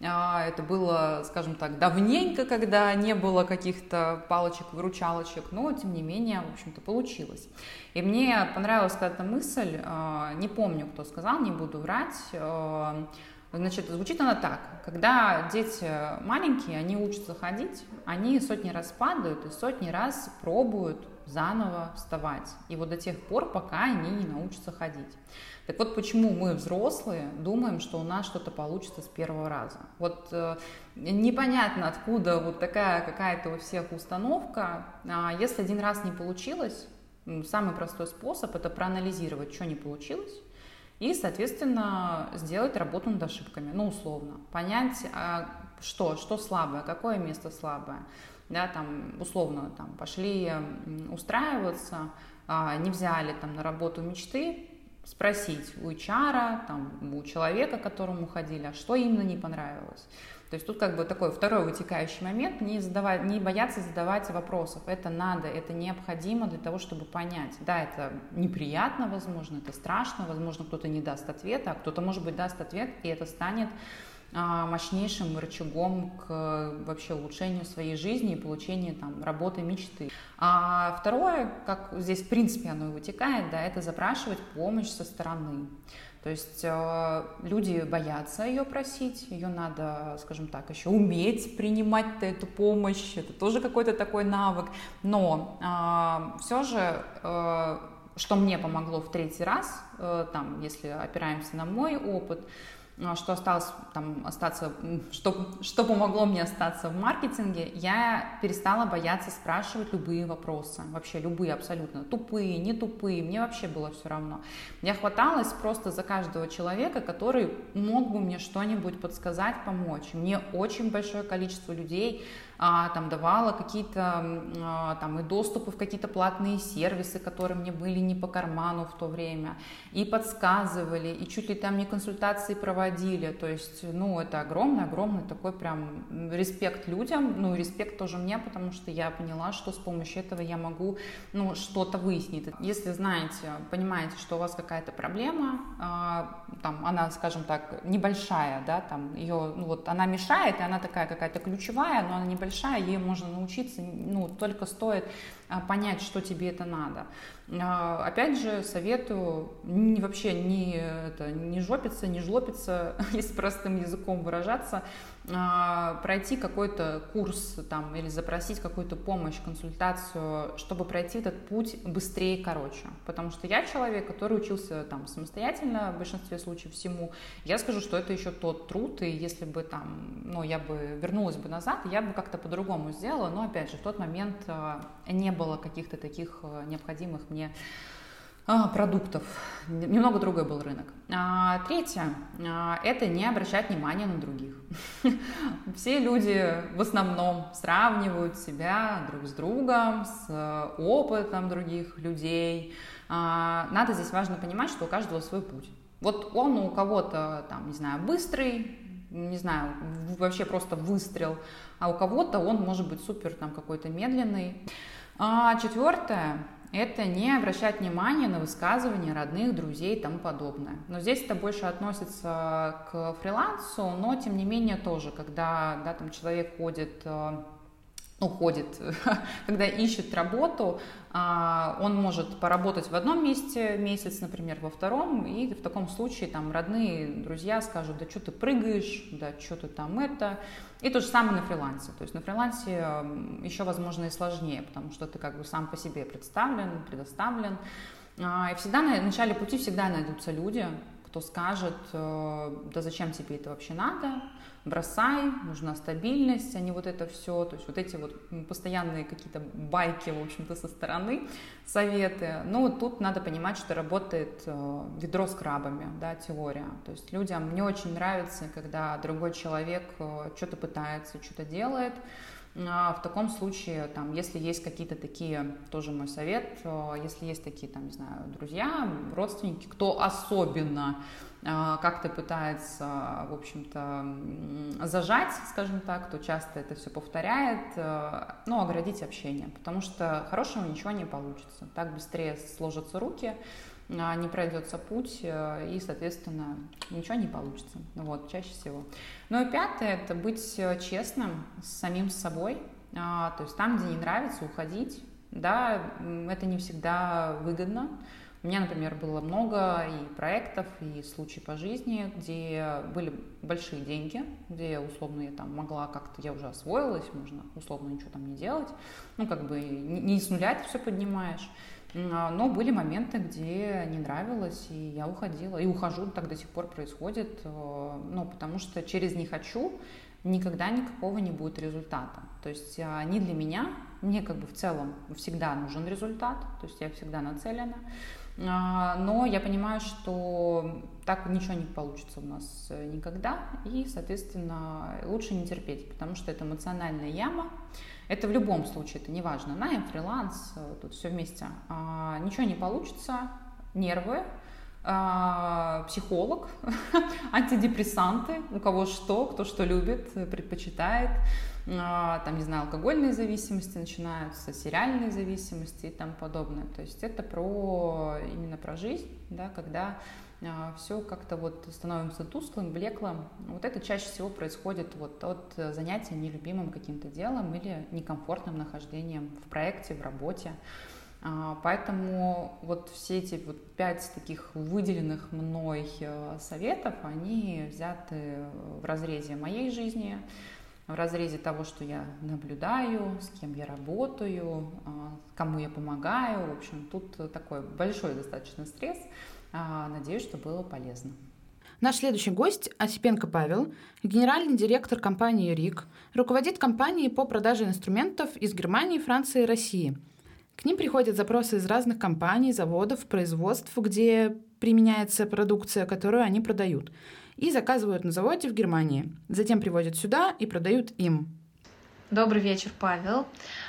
А, это было, скажем так, давненько, когда не было каких-то палочек-выручалочек, но тем не менее, в общем-то, получилось. И мне понравилась какая-то мысль, а, не помню, кто сказал, не буду врать, а, Значит, звучит она так. Когда дети маленькие, они учатся ходить, они сотни раз падают и сотни раз пробуют заново вставать. И вот до тех пор, пока они не научатся ходить. Так вот, почему мы, взрослые, думаем, что у нас что-то получится с первого раза? Вот э, непонятно, откуда вот такая какая-то у всех установка. А если один раз не получилось, самый простой способ – это проанализировать, что не получилось, и, соответственно, сделать работу над ошибками, ну, условно, понять, а, что, что слабое, какое место слабое, да, там, условно, там, пошли устраиваться, а, не взяли там на работу мечты, спросить у HR, там, у человека, к которому ходили, а что именно не понравилось. То есть тут как бы такой второй вытекающий момент, не, задавать, не бояться задавать вопросов. Это надо, это необходимо для того, чтобы понять. Да, это неприятно, возможно, это страшно, возможно, кто-то не даст ответа, а кто-то, может быть, даст ответ, и это станет мощнейшим рычагом к вообще улучшению своей жизни и получению там работы мечты. А второе, как здесь в принципе оно и вытекает, да, это запрашивать помощь со стороны. То есть э, люди боятся ее просить, ее надо, скажем так, еще уметь принимать эту помощь, это тоже какой-то такой навык. Но э, все же, э, что мне помогло в третий раз, э, там, если опираемся на мой опыт, а, что осталось там остаться, что, что помогло мне остаться в маркетинге, я перестала бояться спрашивать любые вопросы, вообще любые абсолютно, тупые, не тупые, мне вообще было все равно. Я хваталась просто за каждого человека, который мог бы мне что-нибудь подсказать, помочь. Мне очень большое количество людей а, там давала какие-то а, там и доступы в какие-то платные сервисы, которые мне были не по карману в то время, и подсказывали, и чуть ли там не консультации проводили, то есть, ну, это огромный-огромный такой прям респект людям, ну, и респект тоже мне, потому что я поняла, что с помощью этого я могу, ну, что-то выяснить. Если знаете, понимаете, что у вас какая-то проблема, а, там, она, скажем так, небольшая, да, там, ее, ну, вот, она мешает, и она такая какая-то ключевая, но она небольшая, большая, ей можно научиться, ну, только стоит понять, что тебе это надо. А, опять же, советую не, вообще не, это, не жопиться, не жлопиться, если простым языком выражаться, а, пройти какой-то курс там, или запросить какую-то помощь, консультацию, чтобы пройти этот путь быстрее и короче. Потому что я человек, который учился там самостоятельно в большинстве случаев всему. Я скажу, что это еще тот труд, и если бы там, ну, я бы вернулась бы назад, я бы как-то по-другому сделала, но опять же, в тот момент не было каких-то таких необходимых мне а, продуктов. Немного другой был рынок. А, третье а, – это не обращать внимания на других. Все люди в основном сравнивают себя друг с другом, с э, опытом других людей. А, надо здесь важно понимать, что у каждого свой путь. Вот он у кого-то, там, не знаю, быстрый, не знаю, вообще просто выстрел, а у кого-то он может быть супер там какой-то медленный. А четвертое это не обращать внимания на высказывания родных, друзей и тому подобное. Но здесь это больше относится к фрилансу, но тем не менее тоже, когда да, там человек ходит э, уходит, когда ищет работу, а, он может поработать в одном месте месяц, например, во втором, и в таком случае там родные, друзья скажут, да что ты прыгаешь, да что ты там это. И то же самое на фрилансе. То есть на фрилансе еще, возможно, и сложнее, потому что ты как бы сам по себе представлен, предоставлен. А, и всегда на начале пути всегда найдутся люди, кто скажет, э, да зачем тебе это вообще надо, бросай, нужна стабильность, а не вот это все, то есть вот эти вот постоянные какие-то байки, в общем-то, со стороны, советы. Ну, тут надо понимать, что работает э, ведро с крабами, да, теория. То есть людям мне очень нравится, когда другой человек э, что-то пытается, что-то делает, а в таком случае, там, если есть какие-то такие, тоже мой совет, э, если есть такие, там, не знаю, друзья, родственники, кто особенно как-то пытается, в общем-то, зажать, скажем так, кто часто это все повторяет, э, ну, оградить общение, потому что хорошего ничего не получится. Так быстрее сложатся руки, а, не пройдется путь, э, и, соответственно, ничего не получится. Вот, чаще всего. Ну и пятое – это быть честным с самим собой, то есть там, где не нравится, уходить. Да, это не всегда выгодно, у меня, например, было много и проектов, и случаев по жизни, где были большие деньги, где условно я там могла как-то, я уже освоилась, можно условно ничего там не делать, ну как бы не с нуля это все поднимаешь. А, но были моменты, где не нравилось, и я уходила. И ухожу, так до сих пор происходит. Э, ну, потому что через «не хочу» никогда никакого не будет результата. То есть а, не для меня, мне как бы в целом всегда нужен результат, то есть я всегда нацелена. А, но я понимаю, что так ничего не получится у нас э, никогда, и, соответственно, лучше не терпеть, потому что это эмоциональная яма. Это в любом случае, это неважно, найм, фриланс, э, тут все вместе. А, ничего не получится, нервы, а, психолог, антидепрессанты, у кого что, кто что любит, предпочитает. А, там, не знаю, алкогольные зависимости начинаются, сериальные зависимости и тому подобное. То есть это про именно про жизнь, да, когда а, все как-то вот становится тусклым, блеклым. Вот это чаще всего происходит вот от занятия нелюбимым каким-то делом или некомфортным нахождением в проекте, в работе. А, поэтому вот все эти вот пять таких выделенных мной э, советов, они взяты в разрезе моей жизни, в разрезе того, что я наблюдаю, с кем я работаю, а, кому я помогаю. В общем, тут такой большой достаточно стресс. А, надеюсь, что было полезно. Наш следующий гость – Осипенко Павел, генеральный директор компании «РИК», руководит компанией по продаже инструментов из Германии, Франции и России. К ним приходят запросы из разных компаний, заводов, производств, где применяется продукция, которую они продают – и заказывают на заводе в Германии. Затем привозят сюда и продают им. Добрый вечер, Павел.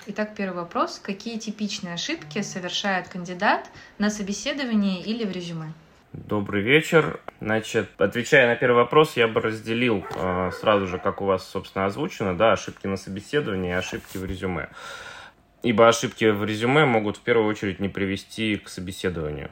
Итак, первый вопрос. Какие типичные ошибки совершает кандидат на собеседовании или в резюме? Добрый вечер. Значит, отвечая на первый вопрос, я бы разделил э, сразу же, как у вас, собственно, озвучено, да, ошибки на собеседовании и ошибки в резюме. Ибо ошибки в резюме могут в первую очередь не привести к собеседованию.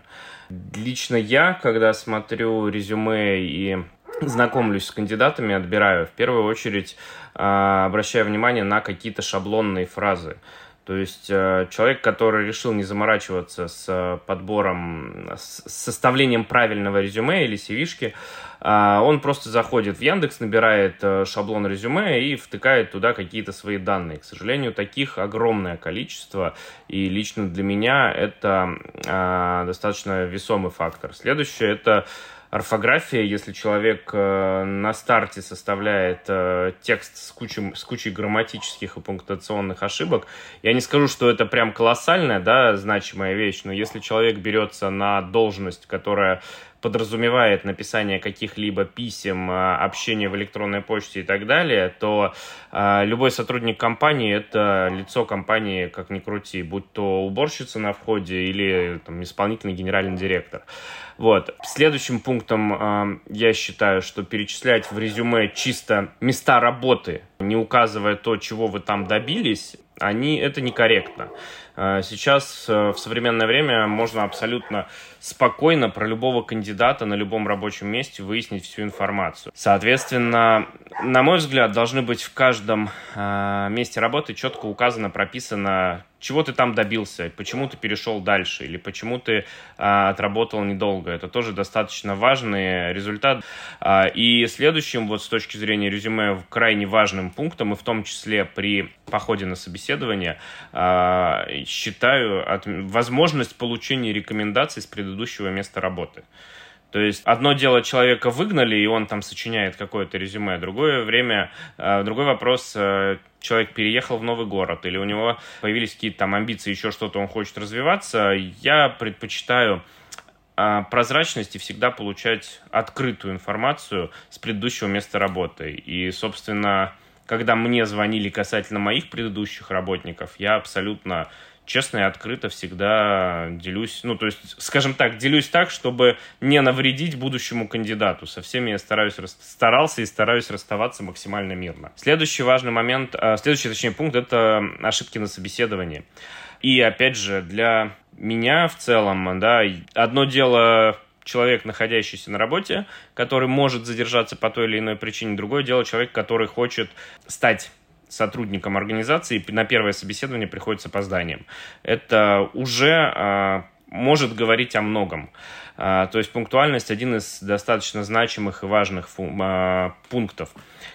Лично я, когда смотрю резюме и знакомлюсь с кандидатами, отбираю, в первую очередь э, обращаю внимание на какие-то шаблонные фразы. То есть э, человек, который решил не заморачиваться с подбором, с составлением правильного резюме или CV-шки, э, он просто заходит в Яндекс, набирает э, шаблон резюме и втыкает туда какие-то свои данные. К сожалению, таких огромное количество, и лично для меня это достаточно весомый фактор. Следующее – это орфография, если человек э, на старте составляет э, текст с кучей, с кучей грамматических и пунктуационных ошибок, я не скажу, что это прям колоссальная, да, значимая вещь, но если человек берется на должность, которая подразумевает написание каких-либо писем, э, общение в электронной почте и так далее, то э, любой сотрудник компании — это лицо компании, как ни крути, будь то уборщица на входе или там, исполнительный генеральный директор. Вот. Следующим пунктом э, я считаю, что перечислять в резюме чисто места работы, не указывая то, чего вы там добились, они, это некорректно. Сейчас э, в современное время можно абсолютно спокойно про любого кандидата на любом рабочем месте выяснить всю информацию. Соответственно, на мой взгляд, должны быть в каждом э, месте работы четко указано, прописано чего ты там добился, почему ты перешел дальше или почему ты а, отработал недолго. Это тоже достаточно важный результат. А, и следующим вот с точки зрения резюме крайне важным пунктом, и в том числе при походе на собеседование, а, считаю от, возможность получения рекомендаций с предыдущего места работы. То есть одно дело человека выгнали, и он там сочиняет какое-то резюме, другое время, э, другой вопрос, э, человек переехал в новый город, или у него появились какие-то там амбиции, еще что-то, он хочет развиваться, я предпочитаю э, прозрачность и всегда получать открытую информацию с предыдущего места работы. И, собственно, когда мне звонили касательно моих предыдущих работников, я абсолютно честно и открыто всегда делюсь, ну, то есть, скажем так, делюсь так, чтобы не навредить будущему кандидату. Со всеми я стараюсь, старался и стараюсь расставаться максимально мирно. Следующий важный момент, а, следующий, точнее, пункт – это ошибки на собеседовании. И, опять же, для меня в целом, да, одно дело человек, находящийся на работе, который может задержаться по той или иной причине. Другое дело человек, который хочет стать сотрудникам организации на первое собеседование приходит с опозданием. Это уже а, может говорить о многом. А, то есть пунктуальность один из достаточно значимых и важных а, пунктов.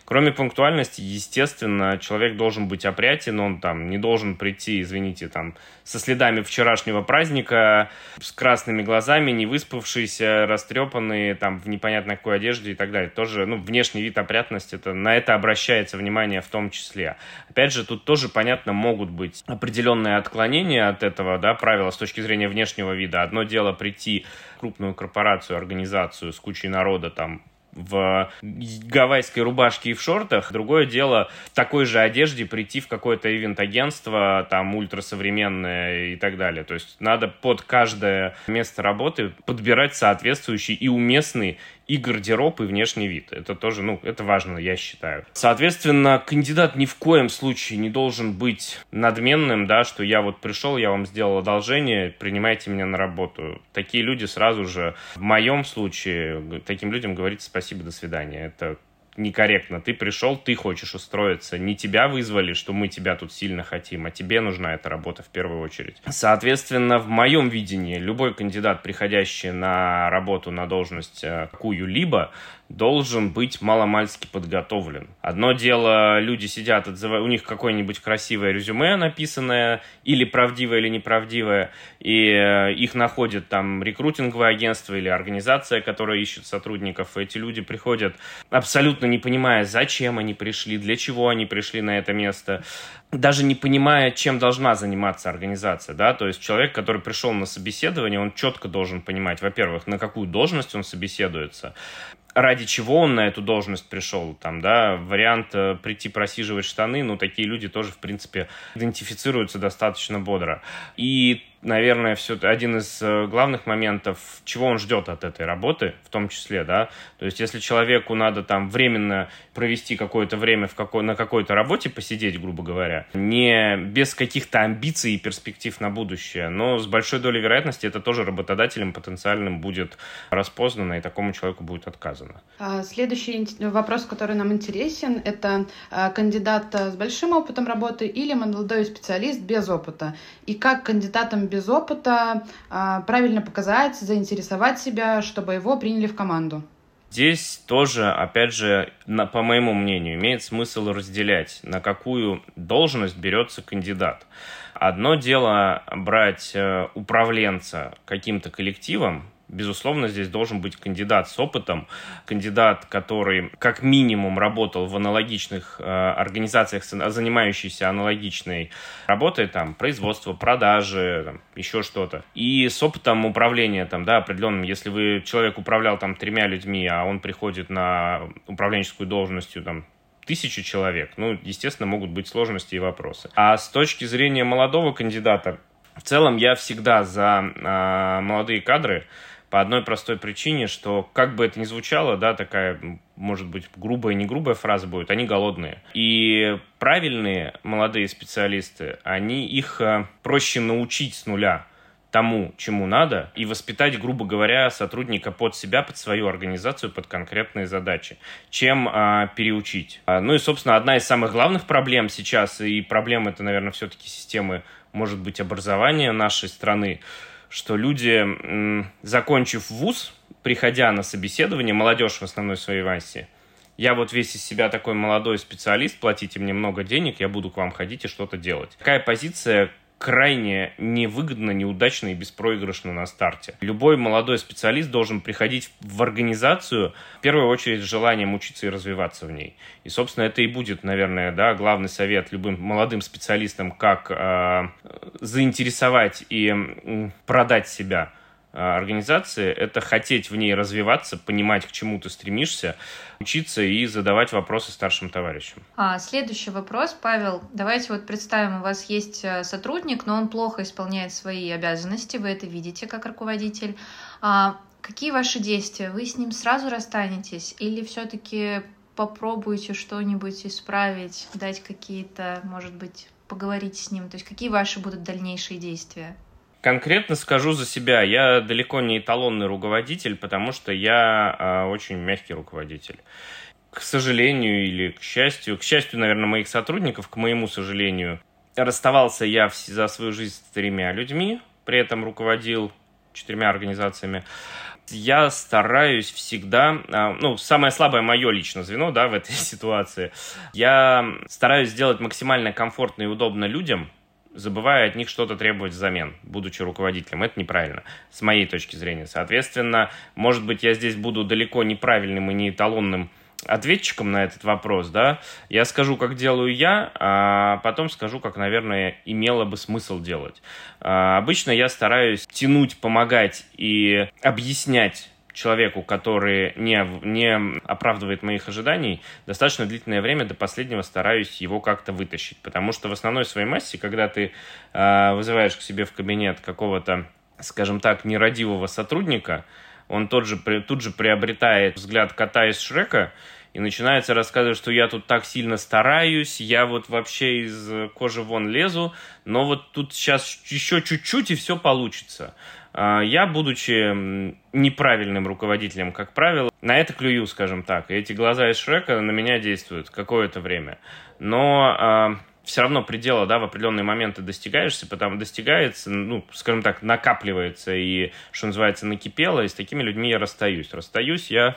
Кроме пунктуальности, естественно, человек должен быть опрятен, он там не должен прийти, извините, там со следами вчерашнего праздника, с красными глазами, не выспавшийся, растрепанный, там в непонятной какой одежде и так далее. Тоже, ну, внешний вид опрятности, это, на это обращается внимание в том числе. Опять же, тут тоже, понятно, могут быть определенные отклонения от этого, да, правила с точки зрения внешнего вида. Одно дело прийти крупную корпорацию, организацию с кучей народа, там, в гавайской рубашке и в шортах. Другое дело в такой же одежде прийти в какое-то ивент-агентство, там, ультрасовременное и так далее. То есть надо под каждое место работы подбирать соответствующий и уместный и гардероб, и внешний вид. Это тоже, ну, это важно, я считаю. Соответственно, кандидат ни в коем случае не должен быть надменным, да, что я вот пришел, я вам сделал одолжение, принимайте меня на работу. Такие люди сразу же, в моем случае, таким людям говорить спасибо, до свидания. Это некорректно. Ты пришел, ты хочешь устроиться. Не тебя вызвали, что мы тебя тут сильно хотим, а тебе нужна эта работа в первую очередь. Соответственно, в моем видении любой кандидат, приходящий на работу на должность э, какую-либо, должен быть маломальски подготовлен. Одно дело, люди сидят, отзывают, у них какое-нибудь красивое резюме написанное, или правдивое, или неправдивое, и э, их находит там рекрутинговое агентство или организация, которая ищет сотрудников. Эти люди приходят абсолютно не понимая, зачем они пришли, для чего они пришли на это место, даже не понимая, чем должна заниматься организация, да, то есть человек, который пришел на собеседование, он четко должен понимать, во-первых, на какую должность он собеседуется, ради чего он на эту должность пришел, там, да, вариант э, прийти просиживать штаны, ну, такие люди тоже, в принципе, идентифицируются достаточно бодро. И наверное, все один из э, главных моментов, чего он ждет от этой работы, в том числе, да, то есть если человеку надо там временно провести какое-то время в какой, на какой-то работе, посидеть, грубо говоря, не без каких-то амбиций и перспектив на будущее, но с большой долей вероятности это тоже работодателем потенциальным будет распознано, и такому человеку будет отказано. А, следующий вопрос, который нам интересен, это а, кандидат с большим опытом работы или молодой специалист без опыта, и как кандидатам без опыта а, правильно показать, заинтересовать себя, чтобы его приняли в команду? Здесь тоже, опять же, на, по моему мнению, имеет смысл разделять, на какую должность берется кандидат. Одно дело брать э, управленца каким-то коллективом, Безусловно, здесь должен быть кандидат с опытом, кандидат, который как минимум работал в аналогичных э, организациях, занимающихся аналогичной работой, там, производство, продажи, там, еще что-то. И с опытом управления, там, да, определенным, если вы, человек управлял там тремя людьми, а он приходит на управленческую должностью, там, тысячу человек, ну, естественно, могут быть сложности и вопросы. А с точки зрения молодого кандидата, в целом я всегда за э, молодые кадры, по одной простой причине, что как бы это ни звучало, да, такая, может быть, грубая, не грубая фраза будет, они голодные. И правильные молодые специалисты, они их э, проще научить с нуля тому, чему надо, и воспитать, грубо говоря, сотрудника под себя, под свою организацию, под конкретные задачи, чем а, переучить. А, ну и, собственно, одна из самых главных проблем сейчас, и проблем это, наверное, все-таки системы, может быть, образования нашей страны, что люди, закончив вуз, приходя на собеседование, молодежь в основной своей массе, я вот весь из себя такой молодой специалист, платите мне много денег, я буду к вам ходить и что-то делать. Такая позиция крайне невыгодно, неудачно и беспроигрышно на старте. Любой молодой специалист должен приходить в организацию в первую очередь с желанием учиться и развиваться в ней. И, собственно, это и будет, наверное, да, главный совет любым молодым специалистам, как э, заинтересовать и продать себя организации, это хотеть в ней развиваться, понимать, к чему ты стремишься, учиться и задавать вопросы старшим товарищам. А, следующий вопрос, Павел. Давайте вот представим, у вас есть э, сотрудник, но он плохо исполняет свои обязанности, вы это видите как руководитель. А, какие ваши действия? Вы с ним сразу расстанетесь или все-таки попробуете что-нибудь исправить, дать какие-то, может быть, поговорить с ним? То есть какие ваши будут дальнейшие действия? Конкретно скажу за себя, я далеко не эталонный руководитель, потому что я э, очень мягкий руководитель. К сожалению или к счастью, к счастью, наверное, моих сотрудников, к моему сожалению, расставался я за свою жизнь с тремя людьми, при этом руководил четырьмя организациями. Я стараюсь всегда, а, ну, самое слабое мое личное звено, да, в этой ситуации, я стараюсь сделать максимально комфортно и удобно людям, забывая от них что-то требовать взамен, будучи руководителем. Это неправильно, с моей точки зрения. Соответственно, может быть, я здесь буду далеко неправильным и не эталонным ответчиком на этот вопрос, да, я скажу, как делаю я, а потом скажу, как, наверное, имело бы смысл делать. А, обычно я стараюсь тянуть, помогать и объяснять человеку, который не, не оправдывает моих ожиданий, достаточно длительное время до последнего стараюсь его как-то вытащить. Потому что в основной своей массе, когда ты э, вызываешь к себе в кабинет какого-то, скажем так, нерадивого сотрудника, он тот же, тут же приобретает взгляд кота из Шрека, и начинается рассказывать, что я тут так сильно стараюсь, я вот вообще из кожи вон лезу, но вот тут сейчас еще чуть-чуть и все получится. А, я, будучи неправильным руководителем, как правило, на это клюю, скажем так. Эти глаза из Шрека на меня действуют какое-то время. Но а, все равно предела, да, в определенные моменты достигаешься, потому достигается, ну, скажем так, накапливается и, что называется, накипело, и с такими людьми я расстаюсь. Расстаюсь я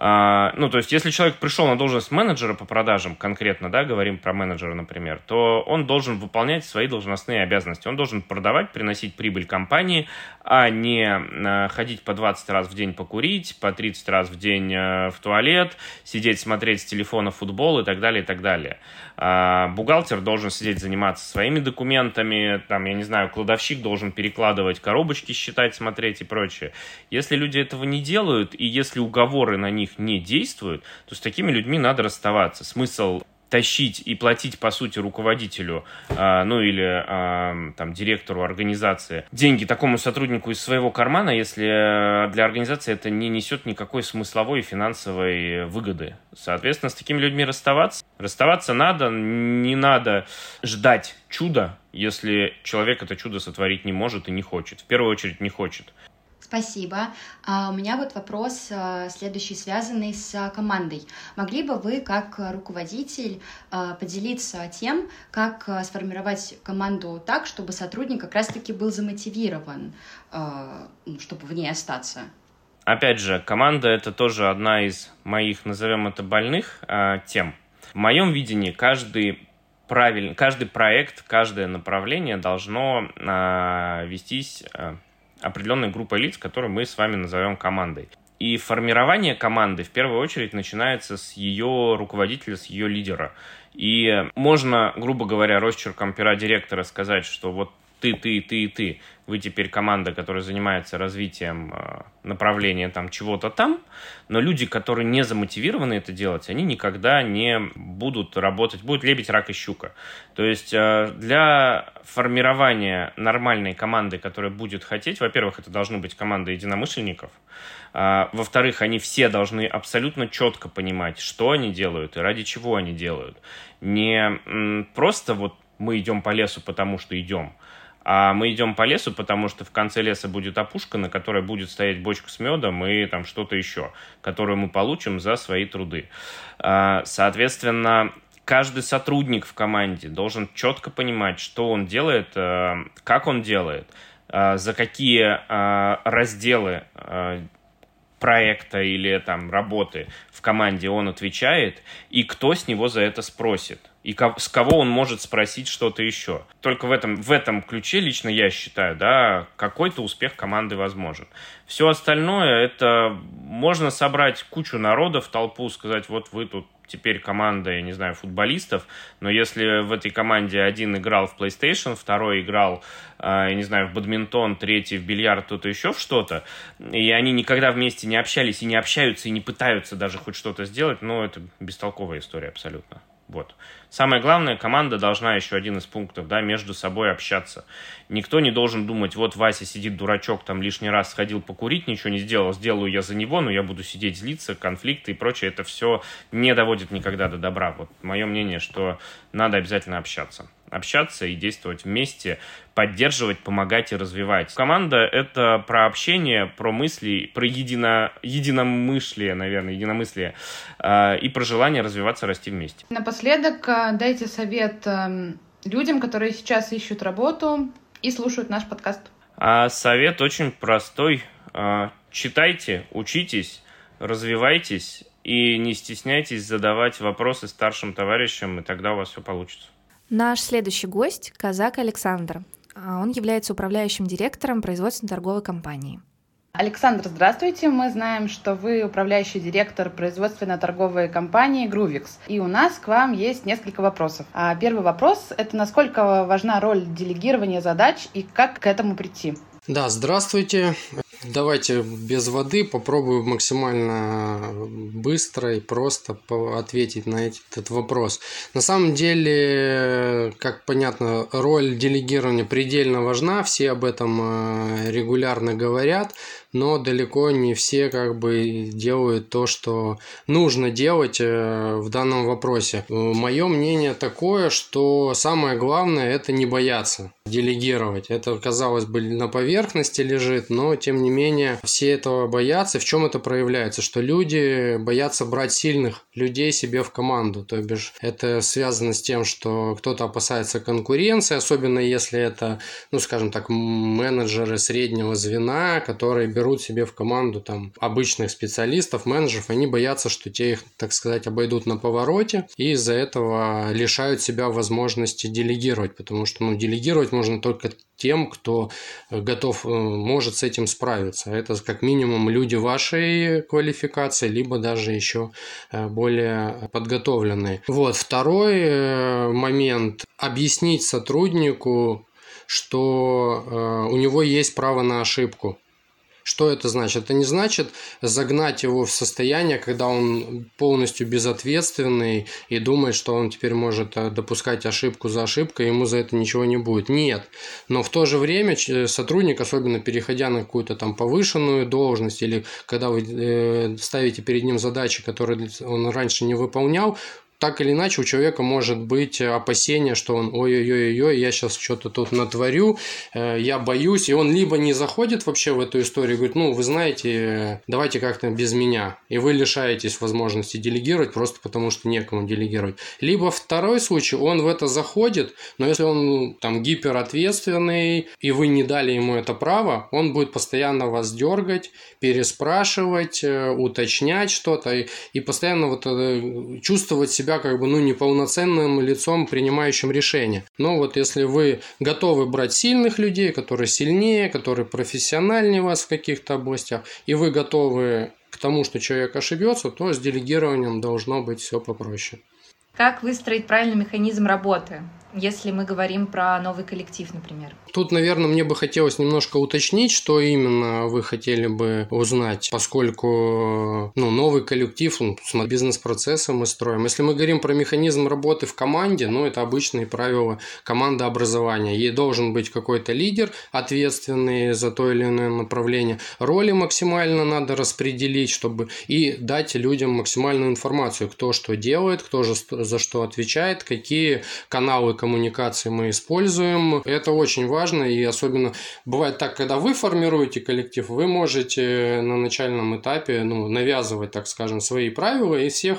а, ну, то есть, если человек пришел на должность менеджера по продажам, конкретно, да, говорим про менеджера, например, то он должен выполнять свои должностные обязанности. Он должен продавать, приносить прибыль компании, а не а, ходить по 20 раз в день покурить, по 30 раз в день а, в туалет, сидеть, смотреть с телефона футбол и так далее, и так далее. А, бухгалтер должен сидеть, заниматься своими документами, там, я не знаю, кладовщик должен перекладывать коробочки, считать, смотреть и прочее. Если люди этого не делают, и если уговоры на них не действуют, то с такими людьми надо расставаться. Смысл тащить и платить, по сути, руководителю, э, ну или э, там директору организации деньги такому сотруднику из своего кармана, если для организации это не несет никакой смысловой и финансовой выгоды. Соответственно, с такими людьми расставаться. Расставаться надо, не надо ждать чуда, если человек это чудо сотворить не может и не хочет. В первую очередь не хочет. Спасибо. А у меня вот вопрос а, следующий, связанный с командой. Могли бы вы, как руководитель, а, поделиться тем, как сформировать команду так, чтобы сотрудник как раз-таки был замотивирован, ну, чтобы в ней остаться? Опять же, команда — это тоже одна из моих, назовем это, больных тем. В моем видении каждый правильный, каждый проект, каждое направление должно вестись определенной группой лиц, которую мы с вами назовем командой. И формирование команды в первую очередь начинается с ее руководителя, с ее лидера. И можно, грубо говоря, росчерком пера директора сказать, что вот ты, ты, ты и ты, вы теперь команда, которая занимается развитием э, направления там чего-то там, но люди, которые не замотивированы это делать, они никогда не будут работать, будет лебедь, рак и щука. То есть э, для формирования нормальной команды, которая будет хотеть, во-первых, это должна быть команда единомышленников, а, во-вторых, они все должны абсолютно четко понимать, что они делают и ради чего они делают. Не просто вот мы идем по лесу, потому что идем, а мы идем по лесу, потому что в конце леса будет опушка, на которой будет стоять бочка с медом и там что-то еще, которое мы получим за свои труды. А, соответственно, каждый сотрудник в команде должен четко понимать, что он делает, э, как он делает, э, за какие э, разделы проекта или там работы в команде он отвечает, и кто с него за это спросит и с кого он может спросить что-то еще. Только в этом, в этом ключе лично я считаю, да, какой-то успех команды возможен. Все остальное, это можно собрать кучу народа в толпу, сказать, вот вы тут теперь команда, я не знаю, футболистов, но если в этой команде один играл в PlayStation, второй играл, а, я не знаю, в бадминтон, третий в бильярд, кто-то еще в что-то, и они никогда вместе не общались и не общаются, и не пытаются даже хоть что-то сделать, ну, это бестолковая история абсолютно. Вот. Самое главное, команда должна еще один из пунктов, да, между собой общаться. Никто не должен думать, вот Вася сидит дурачок, там лишний раз сходил покурить, ничего не сделал, сделаю я за него, но я буду сидеть, злиться, конфликты и прочее. Это все не доводит никогда до добра. Вот мое мнение, что надо обязательно общаться общаться и действовать вместе, поддерживать, помогать и развивать. Команда — это про общение, про мысли, про едино, единомышлие, наверное, единомыслие, э, и про желание развиваться, расти вместе. Напоследок э, дайте совет э, людям, которые сейчас ищут работу и слушают наш подкаст. А совет очень простой. Э, читайте, учитесь, развивайтесь и не стесняйтесь задавать вопросы старшим товарищам, и тогда у вас все получится. Наш следующий гость — казак Александр. А он является управляющим директором производственно-торговой компании. Александр, здравствуйте. Мы знаем, что вы управляющий директор производственно-торговой компании Gruvix. И у нас к вам есть несколько вопросов. А первый вопрос — это насколько важна роль делегирования задач и как к этому прийти? Да, здравствуйте. Давайте без воды попробую максимально быстро и просто ответить на этот вопрос. На самом деле, как понятно, роль делегирования предельно важна, все об этом э, регулярно говорят, но далеко не все как бы делают то, что нужно делать э, в данном вопросе. Мое мнение такое, что самое главное это не бояться делегировать. Это, казалось бы, на поверхности лежит, но тем не менее все этого боятся. В чем это проявляется? Что люди боятся брать сильных людей себе в команду. То бишь это связано с тем, что кто-то опасается конкуренции, особенно если это, ну скажем так, менеджеры среднего звена, которые берут себе в команду там обычных специалистов, менеджеров, они боятся, что те их, так сказать, обойдут на повороте и из-за этого лишают себя возможности делегировать, потому что ну, делегировать можно только тем, кто готов, э, может с этим справиться. Это как минимум люди вашей квалификации, либо даже еще э, более подготовленные. Вот второй э, момент. Объяснить сотруднику, что у него есть право на ошибку. Что это значит? Это не значит загнать его в состояние, когда он полностью безответственный и думает, что он теперь может э, допускать ошибку за ошибкой, ему за это ничего не будет. Нет. Но в то же время сотрудник, особенно переходя на какую-то там повышенную должность или когда вы э, ставите перед ним задачи, которые он раньше не выполнял, так или иначе у человека может быть опасение, что он ой-ой-ой-ой, я сейчас что-то тут натворю, э, я боюсь, и он либо не заходит вообще в эту историю, говорит, ну, вы знаете, давайте как-то без меня, и вы лишаетесь возможности делегировать просто потому, что некому делегировать. Либо второй случай, он в это заходит, но если он там гиперответственный, и вы не дали ему это право, он будет постоянно вас дергать, переспрашивать, э, уточнять что-то, и, и постоянно вот э, чувствовать себя себя как бы ну, неполноценным лицом, принимающим решения. Но вот если вы готовы брать сильных людей, которые сильнее, которые профессиональнее вас в каких-то областях, и вы готовы к тому, что человек ошибется, то с делегированием должно быть все попроще. Как выстроить правильный механизм работы? Если мы говорим про новый коллектив, например? Тут, наверное, мне бы хотелось немножко уточнить, что именно вы хотели бы узнать, поскольку ну, новый коллектив, бизнес-процессы мы строим. Если мы говорим про механизм работы в команде, ну, это обычные правила командообразования. Ей должен быть какой-то лидер, ответственный за то или иное направление. Роли максимально надо распределить, чтобы и дать людям максимальную информацию, кто что делает, кто же за что отвечает, какие каналы коммуникации мы используем. Это очень важно, и особенно бывает так, когда вы формируете коллектив, вы можете на начальном этапе ну, навязывать, так скажем, свои правила и всех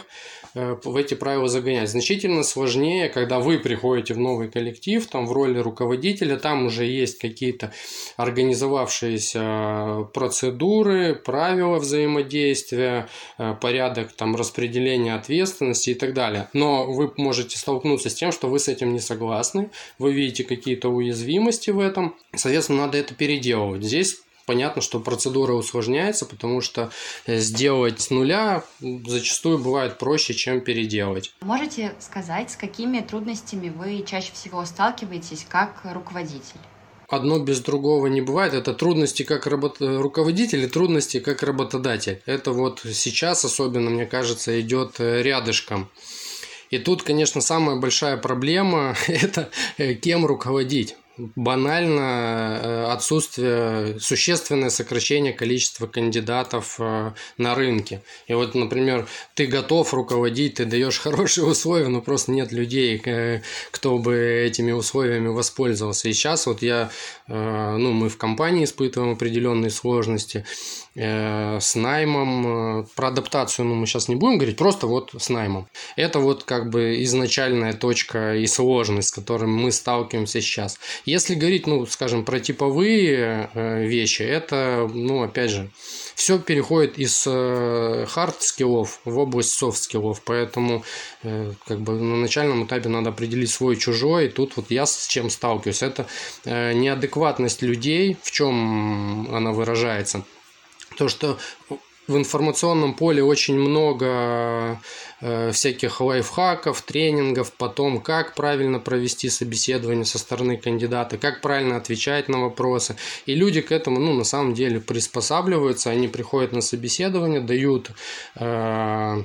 в эти правила загонять. Значительно сложнее, когда вы приходите в новый коллектив, там в роли руководителя, там уже есть какие-то организовавшиеся процедуры, правила взаимодействия, э, порядок там распределения ответственности и так далее. Но вы можете столкнуться с тем, что вы с этим не согласны, вы видите какие-то уязвимости в этом, соответственно, надо это переделывать. Здесь понятно, что процедура усложняется, потому что э, сделать с нуля зачастую бывает проще, чем переделать. Можете сказать, с какими трудностями вы чаще всего сталкиваетесь как руководитель? одно без другого не бывает. Это трудности как работ... руководитель и трудности как работодатель. Это вот сейчас особенно, мне кажется, идет э, рядышком. И тут, конечно, самая большая проблема – это э, кем руководить банально э, отсутствие, существенное сокращение количества кандидатов э, на рынке. И вот, например, ты готов руководить, ты даешь хорошие условия, но просто нет людей, э, кто бы этими условиями воспользовался. И сейчас вот я, ну, мы в компании испытываем определенные сложности с наймом. Про адаптацию ну, мы сейчас не будем говорить, просто вот с наймом. Это вот как бы изначальная точка и сложность, с которой мы сталкиваемся сейчас. Если говорить, ну, скажем, про типовые э, вещи, это, ну, опять же, все переходит из хард-скиллов э, в область софт-скиллов, поэтому э, как бы на начальном этапе надо определить свой чужой, и тут вот я с чем сталкиваюсь. Это неадекватность людей, в чем она выражается. То, что в информационном поле очень много э, всяких лайфхаков, тренингов по том, как правильно провести собеседование со стороны кандидата, как правильно отвечать на вопросы. И люди к этому, ну, на самом деле приспосабливаются, они приходят на собеседование, дают э,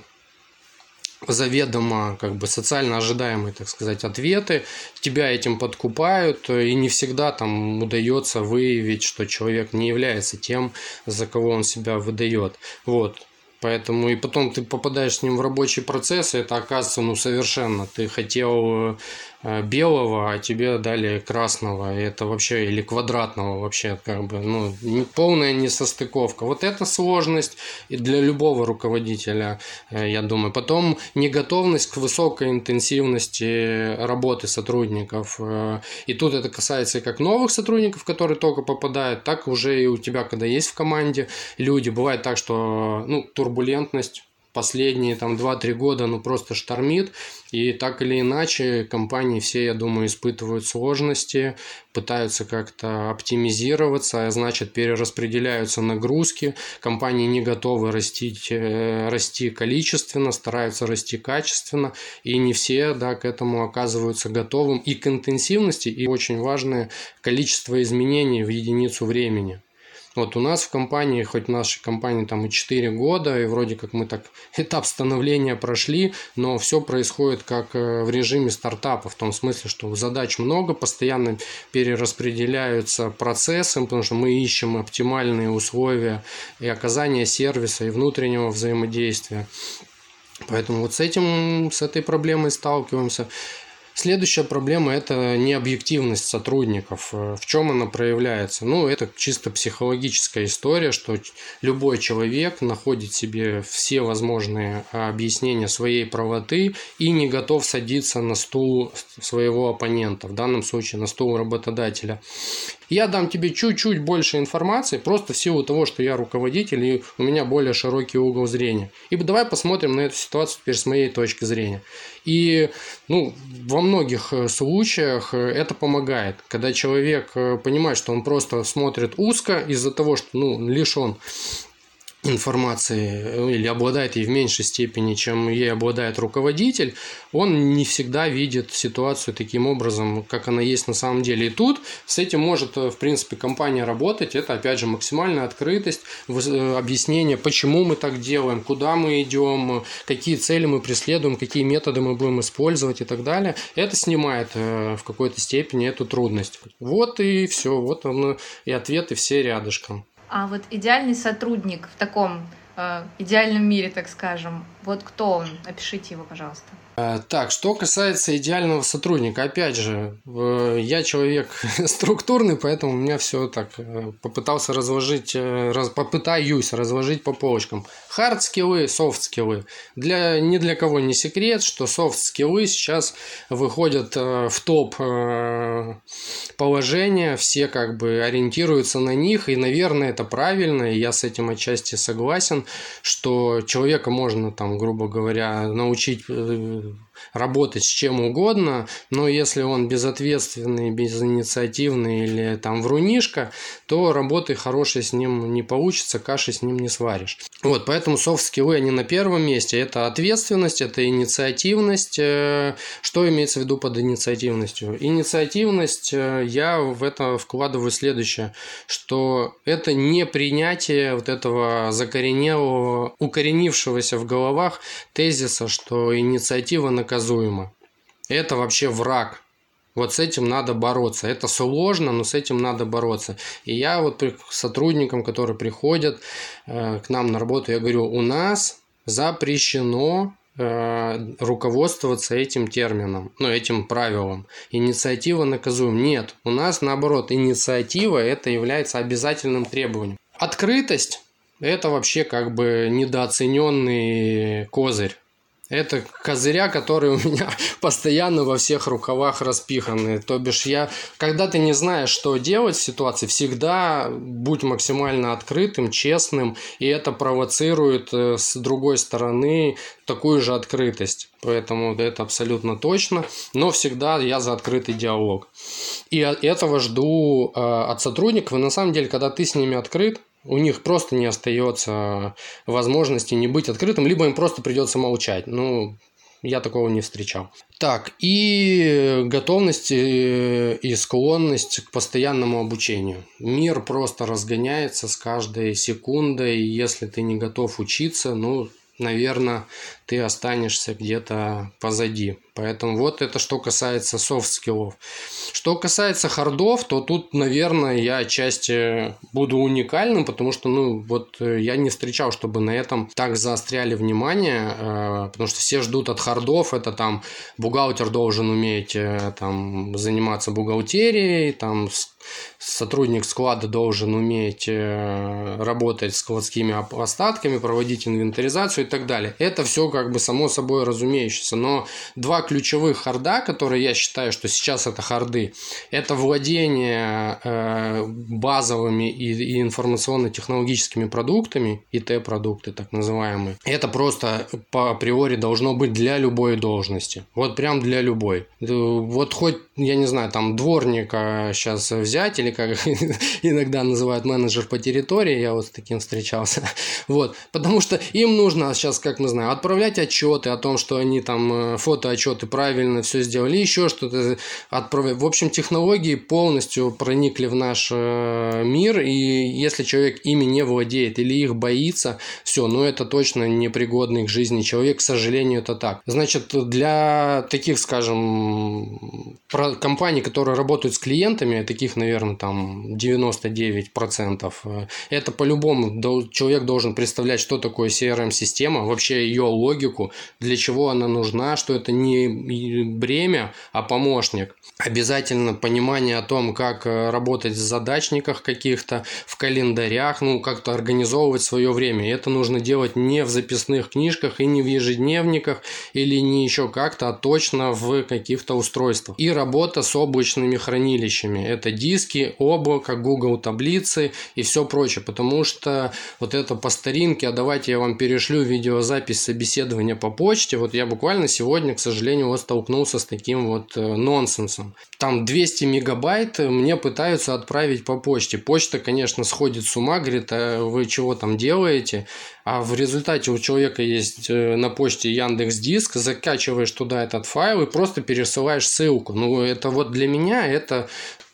заведомо как бы социально ожидаемые, так сказать, ответы, тебя этим подкупают, и не всегда там удается выявить, что человек не является тем, за кого он себя выдает. Вот. Поэтому и потом ты попадаешь с ним в рабочий процесс, и это оказывается ну совершенно. Ты хотел Э, белого, а тебе дали красного, и это вообще, или квадратного вообще, как бы, ну, полная несостыковка. Вот это сложность и для любого руководителя, э, я думаю. Потом неготовность к высокой интенсивности работы сотрудников. Э, и тут это касается как новых сотрудников, которые только попадают, так уже и у тебя, когда есть в команде люди. Бывает так, что, ну, турбулентность последние там 2-3 года ну просто штормит, и так или иначе компании все, я думаю, испытывают сложности, пытаются как-то оптимизироваться, а значит перераспределяются нагрузки, компании не готовы расти, э, расти количественно, стараются расти качественно, и не все да, к этому оказываются готовым и к интенсивности, и очень важное количество изменений в единицу времени. Вот у нас в компании, хоть в нашей компании там и 4 года, и вроде как мы так этап становления прошли, но все происходит как э, в режиме стартапа, в том смысле, что задач много, постоянно перераспределяются процессы, потому что мы ищем оптимальные условия и оказания сервиса, и внутреннего взаимодействия. Поэтому вот с этим, с этой проблемой сталкиваемся. Следующая проблема – это необъективность сотрудников. Э, в чем она проявляется? Ну, это чисто психологическая история, что любой человек находит себе все возможные объяснения своей правоты и не готов садиться на стул своего оппонента, в данном случае на стул работодателя. Я дам тебе чуть-чуть больше информации, просто в силу того, что я руководитель и у меня более широкий угол зрения. И давай посмотрим на эту ситуацию теперь с моей точки зрения. И ну, во многих э, случаях э, это помогает, когда человек э, понимает, что он просто смотрит узко из-за того, что ну, лишен информации э, или обладает ей в меньшей степени, чем ей обладает руководитель, он не всегда видит ситуацию таким образом, как она есть на самом деле. И тут с этим может, э, в принципе, компания работать. Это, опять же, максимальная открытость, э, объяснение, почему мы так делаем, куда мы идем, какие цели мы преследуем, какие методы мы будем использовать и так далее. Это снимает в какой-то степени эту трудность. Вот и все. Вот он и ответы все рядышком. А вот идеальный сотрудник в таком э, идеальном мире, так скажем, вот кто он? Опишите его, пожалуйста. Э, так, что касается идеального сотрудника, опять же, я человек структурный, поэтому у меня все так э, попытался разложить, э, раз, попытаюсь разложить по полочкам. Хард скиллы, софт скиллы. Для, ни для кого не секрет, что софт скиллы сейчас выходят в топ положения, все как бы ориентируются на них, и, наверное, это правильно, и я с этим отчасти согласен, что человека можно там, грубо говоря, научить работать с чем угодно, но если он безответственный, безинициативный или там врунишка, то работы хорошей с ним не получится, каши с ним не сваришь. Вот, поэтому софт-скиллы, они на первом месте. Это ответственность, это инициативность. Э, что имеется в виду под инициативностью? Инициативность, э, я в это вкладываю следующее, что это не принятие вот этого закоренелого, укоренившегося в головах тезиса, что инициатива наказуема. Это вообще враг. Вот с этим надо бороться. Это сложно, но с этим надо бороться. И я вот сотрудникам, которые приходят э, к нам на работу, я говорю, у нас запрещено э, руководствоваться этим термином, ну, этим правилом. Инициатива наказуем. Нет, у нас наоборот, инициатива это является обязательным требованием. Открытость это вообще как бы недооцененный козырь. Это козыря, которые у меня постоянно во всех рукавах распиханы. То бишь я, когда ты не знаешь, что делать в ситуации, всегда будь максимально открытым, честным, и это провоцирует э, с другой стороны такую же открытость. Поэтому это абсолютно точно. Но всегда я за открытый диалог. И этого жду э, от сотрудников. И на самом деле, когда ты с ними открыт, у них просто не остается возможности не быть открытым, либо им просто придется молчать. Ну, я такого не встречал. Так, и готовность э, и склонность к постоянному обучению. Мир просто разгоняется с каждой секундой. Если ты не готов учиться, ну, наверное, ты останешься где-то позади. Поэтому вот это что касается софт-скиллов. Что касается хардов, то тут, наверное, я отчасти буду уникальным, потому что, ну, вот э, я не встречал, чтобы на этом так заостряли внимание, э, потому что все ждут от хардов, это там бухгалтер должен уметь э, там заниматься бухгалтерией, там сотрудник склада должен уметь работать с складскими остатками, проводить инвентаризацию и так далее. Это все как бы само собой разумеющееся. Но два ключевых харда, которые я считаю, что сейчас это харды, это владение э, базовыми и, и информационно-технологическими продуктами, ИТ-продукты так называемые. Это просто по априори должно быть для любой должности. Вот прям для любой. Вот хоть, я не знаю, там дворника сейчас взять, или как иногда называют менеджер по территории, я вот с таким встречался. Вот. Потому что им нужно сейчас, как мы знаем, отправлять отчеты о том, что они там э, фотоотчеты правильно все сделали, еще что-то отправлять. В общем, технологии полностью проникли в наш э, мир, и если человек ими не владеет или их боится, все, ну это точно непригодный к жизни человек, к сожалению, это так. Значит, для таких, скажем, компаний, которые работают с клиентами, таких, наверное, там 99%, э, это по-любому человек должен представлять, что такое CRM-система, вообще ее логика, логику, для чего она нужна, что это не бремя, а помощник. Обязательно понимание о том, как э, работать в задачниках каких-то, в календарях, ну, как-то организовывать свое время. И это нужно делать не в записных книжках и не в ежедневниках или не еще как-то, а точно в каких-то устройствах. И работа с облачными хранилищами. Это диски, облако, Google таблицы и все прочее. Потому что вот это по старинке, а давайте я вам перешлю видеозапись собеседования по почте. Вот я буквально сегодня, к сожалению, вот столкнулся с таким вот э, нонсенсом. Там 200 мегабайт мне пытаются отправить по почте. Почта, конечно, сходит с ума, говорит, а вы чего там делаете? А в результате у человека есть э, на почте Яндекс Диск, закачиваешь туда этот файл и просто пересылаешь ссылку. Ну, это вот для меня это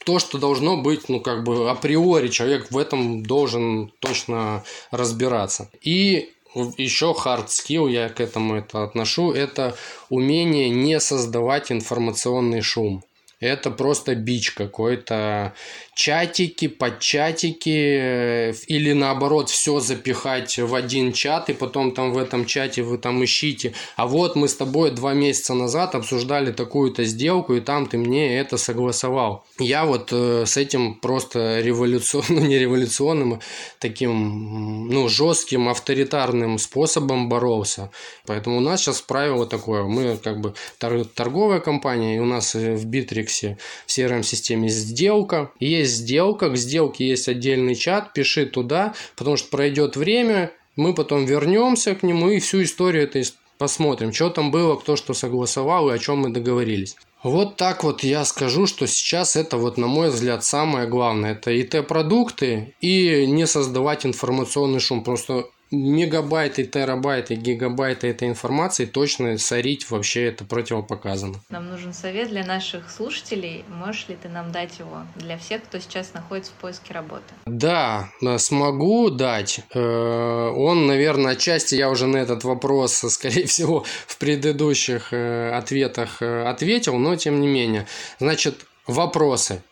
то, что должно быть, ну, как бы априори человек в этом должен точно разбираться. И еще hard skill, я к этому это отношу, это умение не создавать информационный шум. Это просто бич какой-то чатики, подчатики э, или наоборот все запихать в один чат и потом там в этом чате вы там ищите. А вот мы с тобой два месяца назад обсуждали такую-то сделку и там ты мне это согласовал. Я вот э, с этим просто революционным, ну не революционным, а таким ну жестким авторитарным способом боролся. Поэтому у нас сейчас правило такое. Мы как бы торговая компания и у нас в Битриксе в CRM-системе сделка. Есть есть сделка, к сделке есть отдельный чат, пиши туда, потому что пройдет время, мы потом вернемся к нему и всю историю этой посмотрим, что там было, кто что согласовал и о чем мы договорились. Вот так вот я скажу, что сейчас это вот, на мой взгляд, самое главное. Это ИТ-продукты и не создавать информационный шум. Просто мегабайты, терабайты, гигабайты этой информации точно сорить вообще это противопоказано. Нам нужен совет для наших слушателей. Можешь ли ты нам дать его для всех, кто сейчас находится в поиске работы? Да, смогу дать. Э, он, наверное, отчасти я уже на этот вопрос, скорее всего, в предыдущих э, ответах э, ответил, но тем не менее. Значит, вопросы.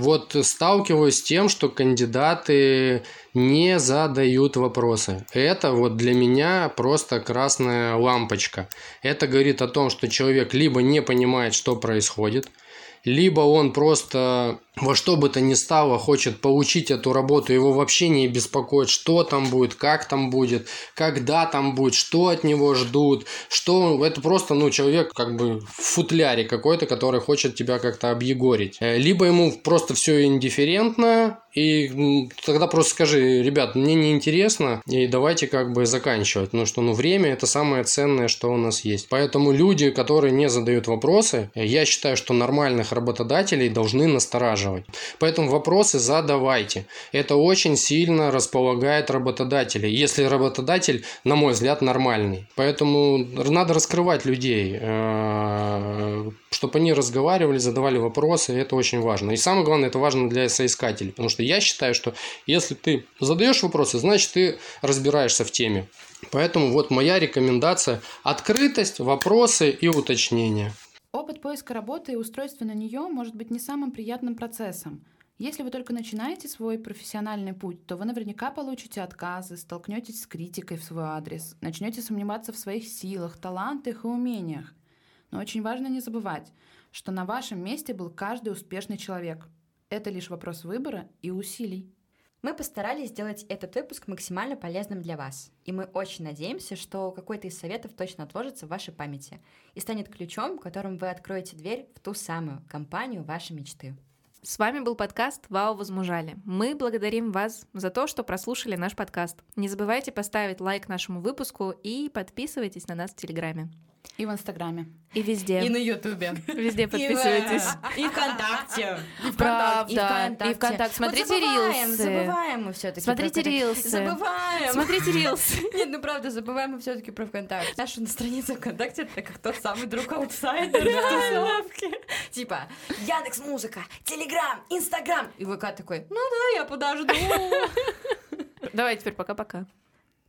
Вот сталкиваюсь с тем, что кандидаты не задают вопросы. Это вот для меня просто красная лампочка. Это говорит о том, что человек либо не понимает, что происходит, либо он просто во что бы то ни стало хочет получить эту работу, его вообще не беспокоит, что там будет, как там будет, когда там будет, что от него ждут, что это просто, ну, человек как бы в футляре какой-то, который хочет тебя как-то объегорить. Э, либо ему просто все индифферентно, и тогда просто скажи, ребят, мне не интересно, и давайте как бы заканчивать. Ну что, ну время это самое ценное, что у нас есть. Поэтому люди, которые не задают вопросы, я считаю, что нормальных работодателей должны настораживать. Поэтому вопросы задавайте. Это очень сильно располагает работодателей, если работодатель, на мой взгляд, нормальный. Поэтому надо раскрывать людей, э, чтобы они разговаривали, задавали вопросы, это очень важно. И самое главное, это важно для соискателей, потому что я считаю, что если ты задаешь вопросы, значит ты разбираешься в теме. Поэтому вот моя рекомендация – открытость, вопросы и уточнения. Опыт поиска работы и устройства на нее может быть не самым приятным процессом. Если вы только начинаете свой профессиональный путь, то вы наверняка получите отказы, столкнетесь с критикой в свой адрес, начнете сомневаться в своих силах, талантах и умениях. Но очень важно не забывать, что на вашем месте был каждый успешный человек. Это лишь вопрос выбора и усилий. Мы постарались сделать этот выпуск максимально полезным для вас, и мы очень надеемся, что какой-то из советов точно отложится в вашей памяти и станет ключом, которым вы откроете дверь в ту самую компанию вашей мечты. С вами был подкаст «Вау, возмужали». Мы благодарим вас за то, что прослушали наш подкаст. Не забывайте поставить лайк нашему выпуску и подписывайтесь на нас в Телеграме. И в Инстаграме. И везде. И на Ютубе. Везде подписывайтесь. И ВКонтакте. И Правда. И ВКонтакте. Смотрите рилсы. Забываем мы все таки Смотрите рилсы. Забываем. Смотрите рилсы. Нет, ну правда, забываем мы все таки про ВКонтакте. Наша страница ВКонтакте это как тот самый друг аутсайдер. Типа, Яндекс Музыка, Телеграм, Инстаграм. И ВК такой, ну да, я подожду. Давай теперь пока-пока.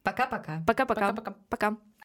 Пока-пока. Пока-пока. Пока.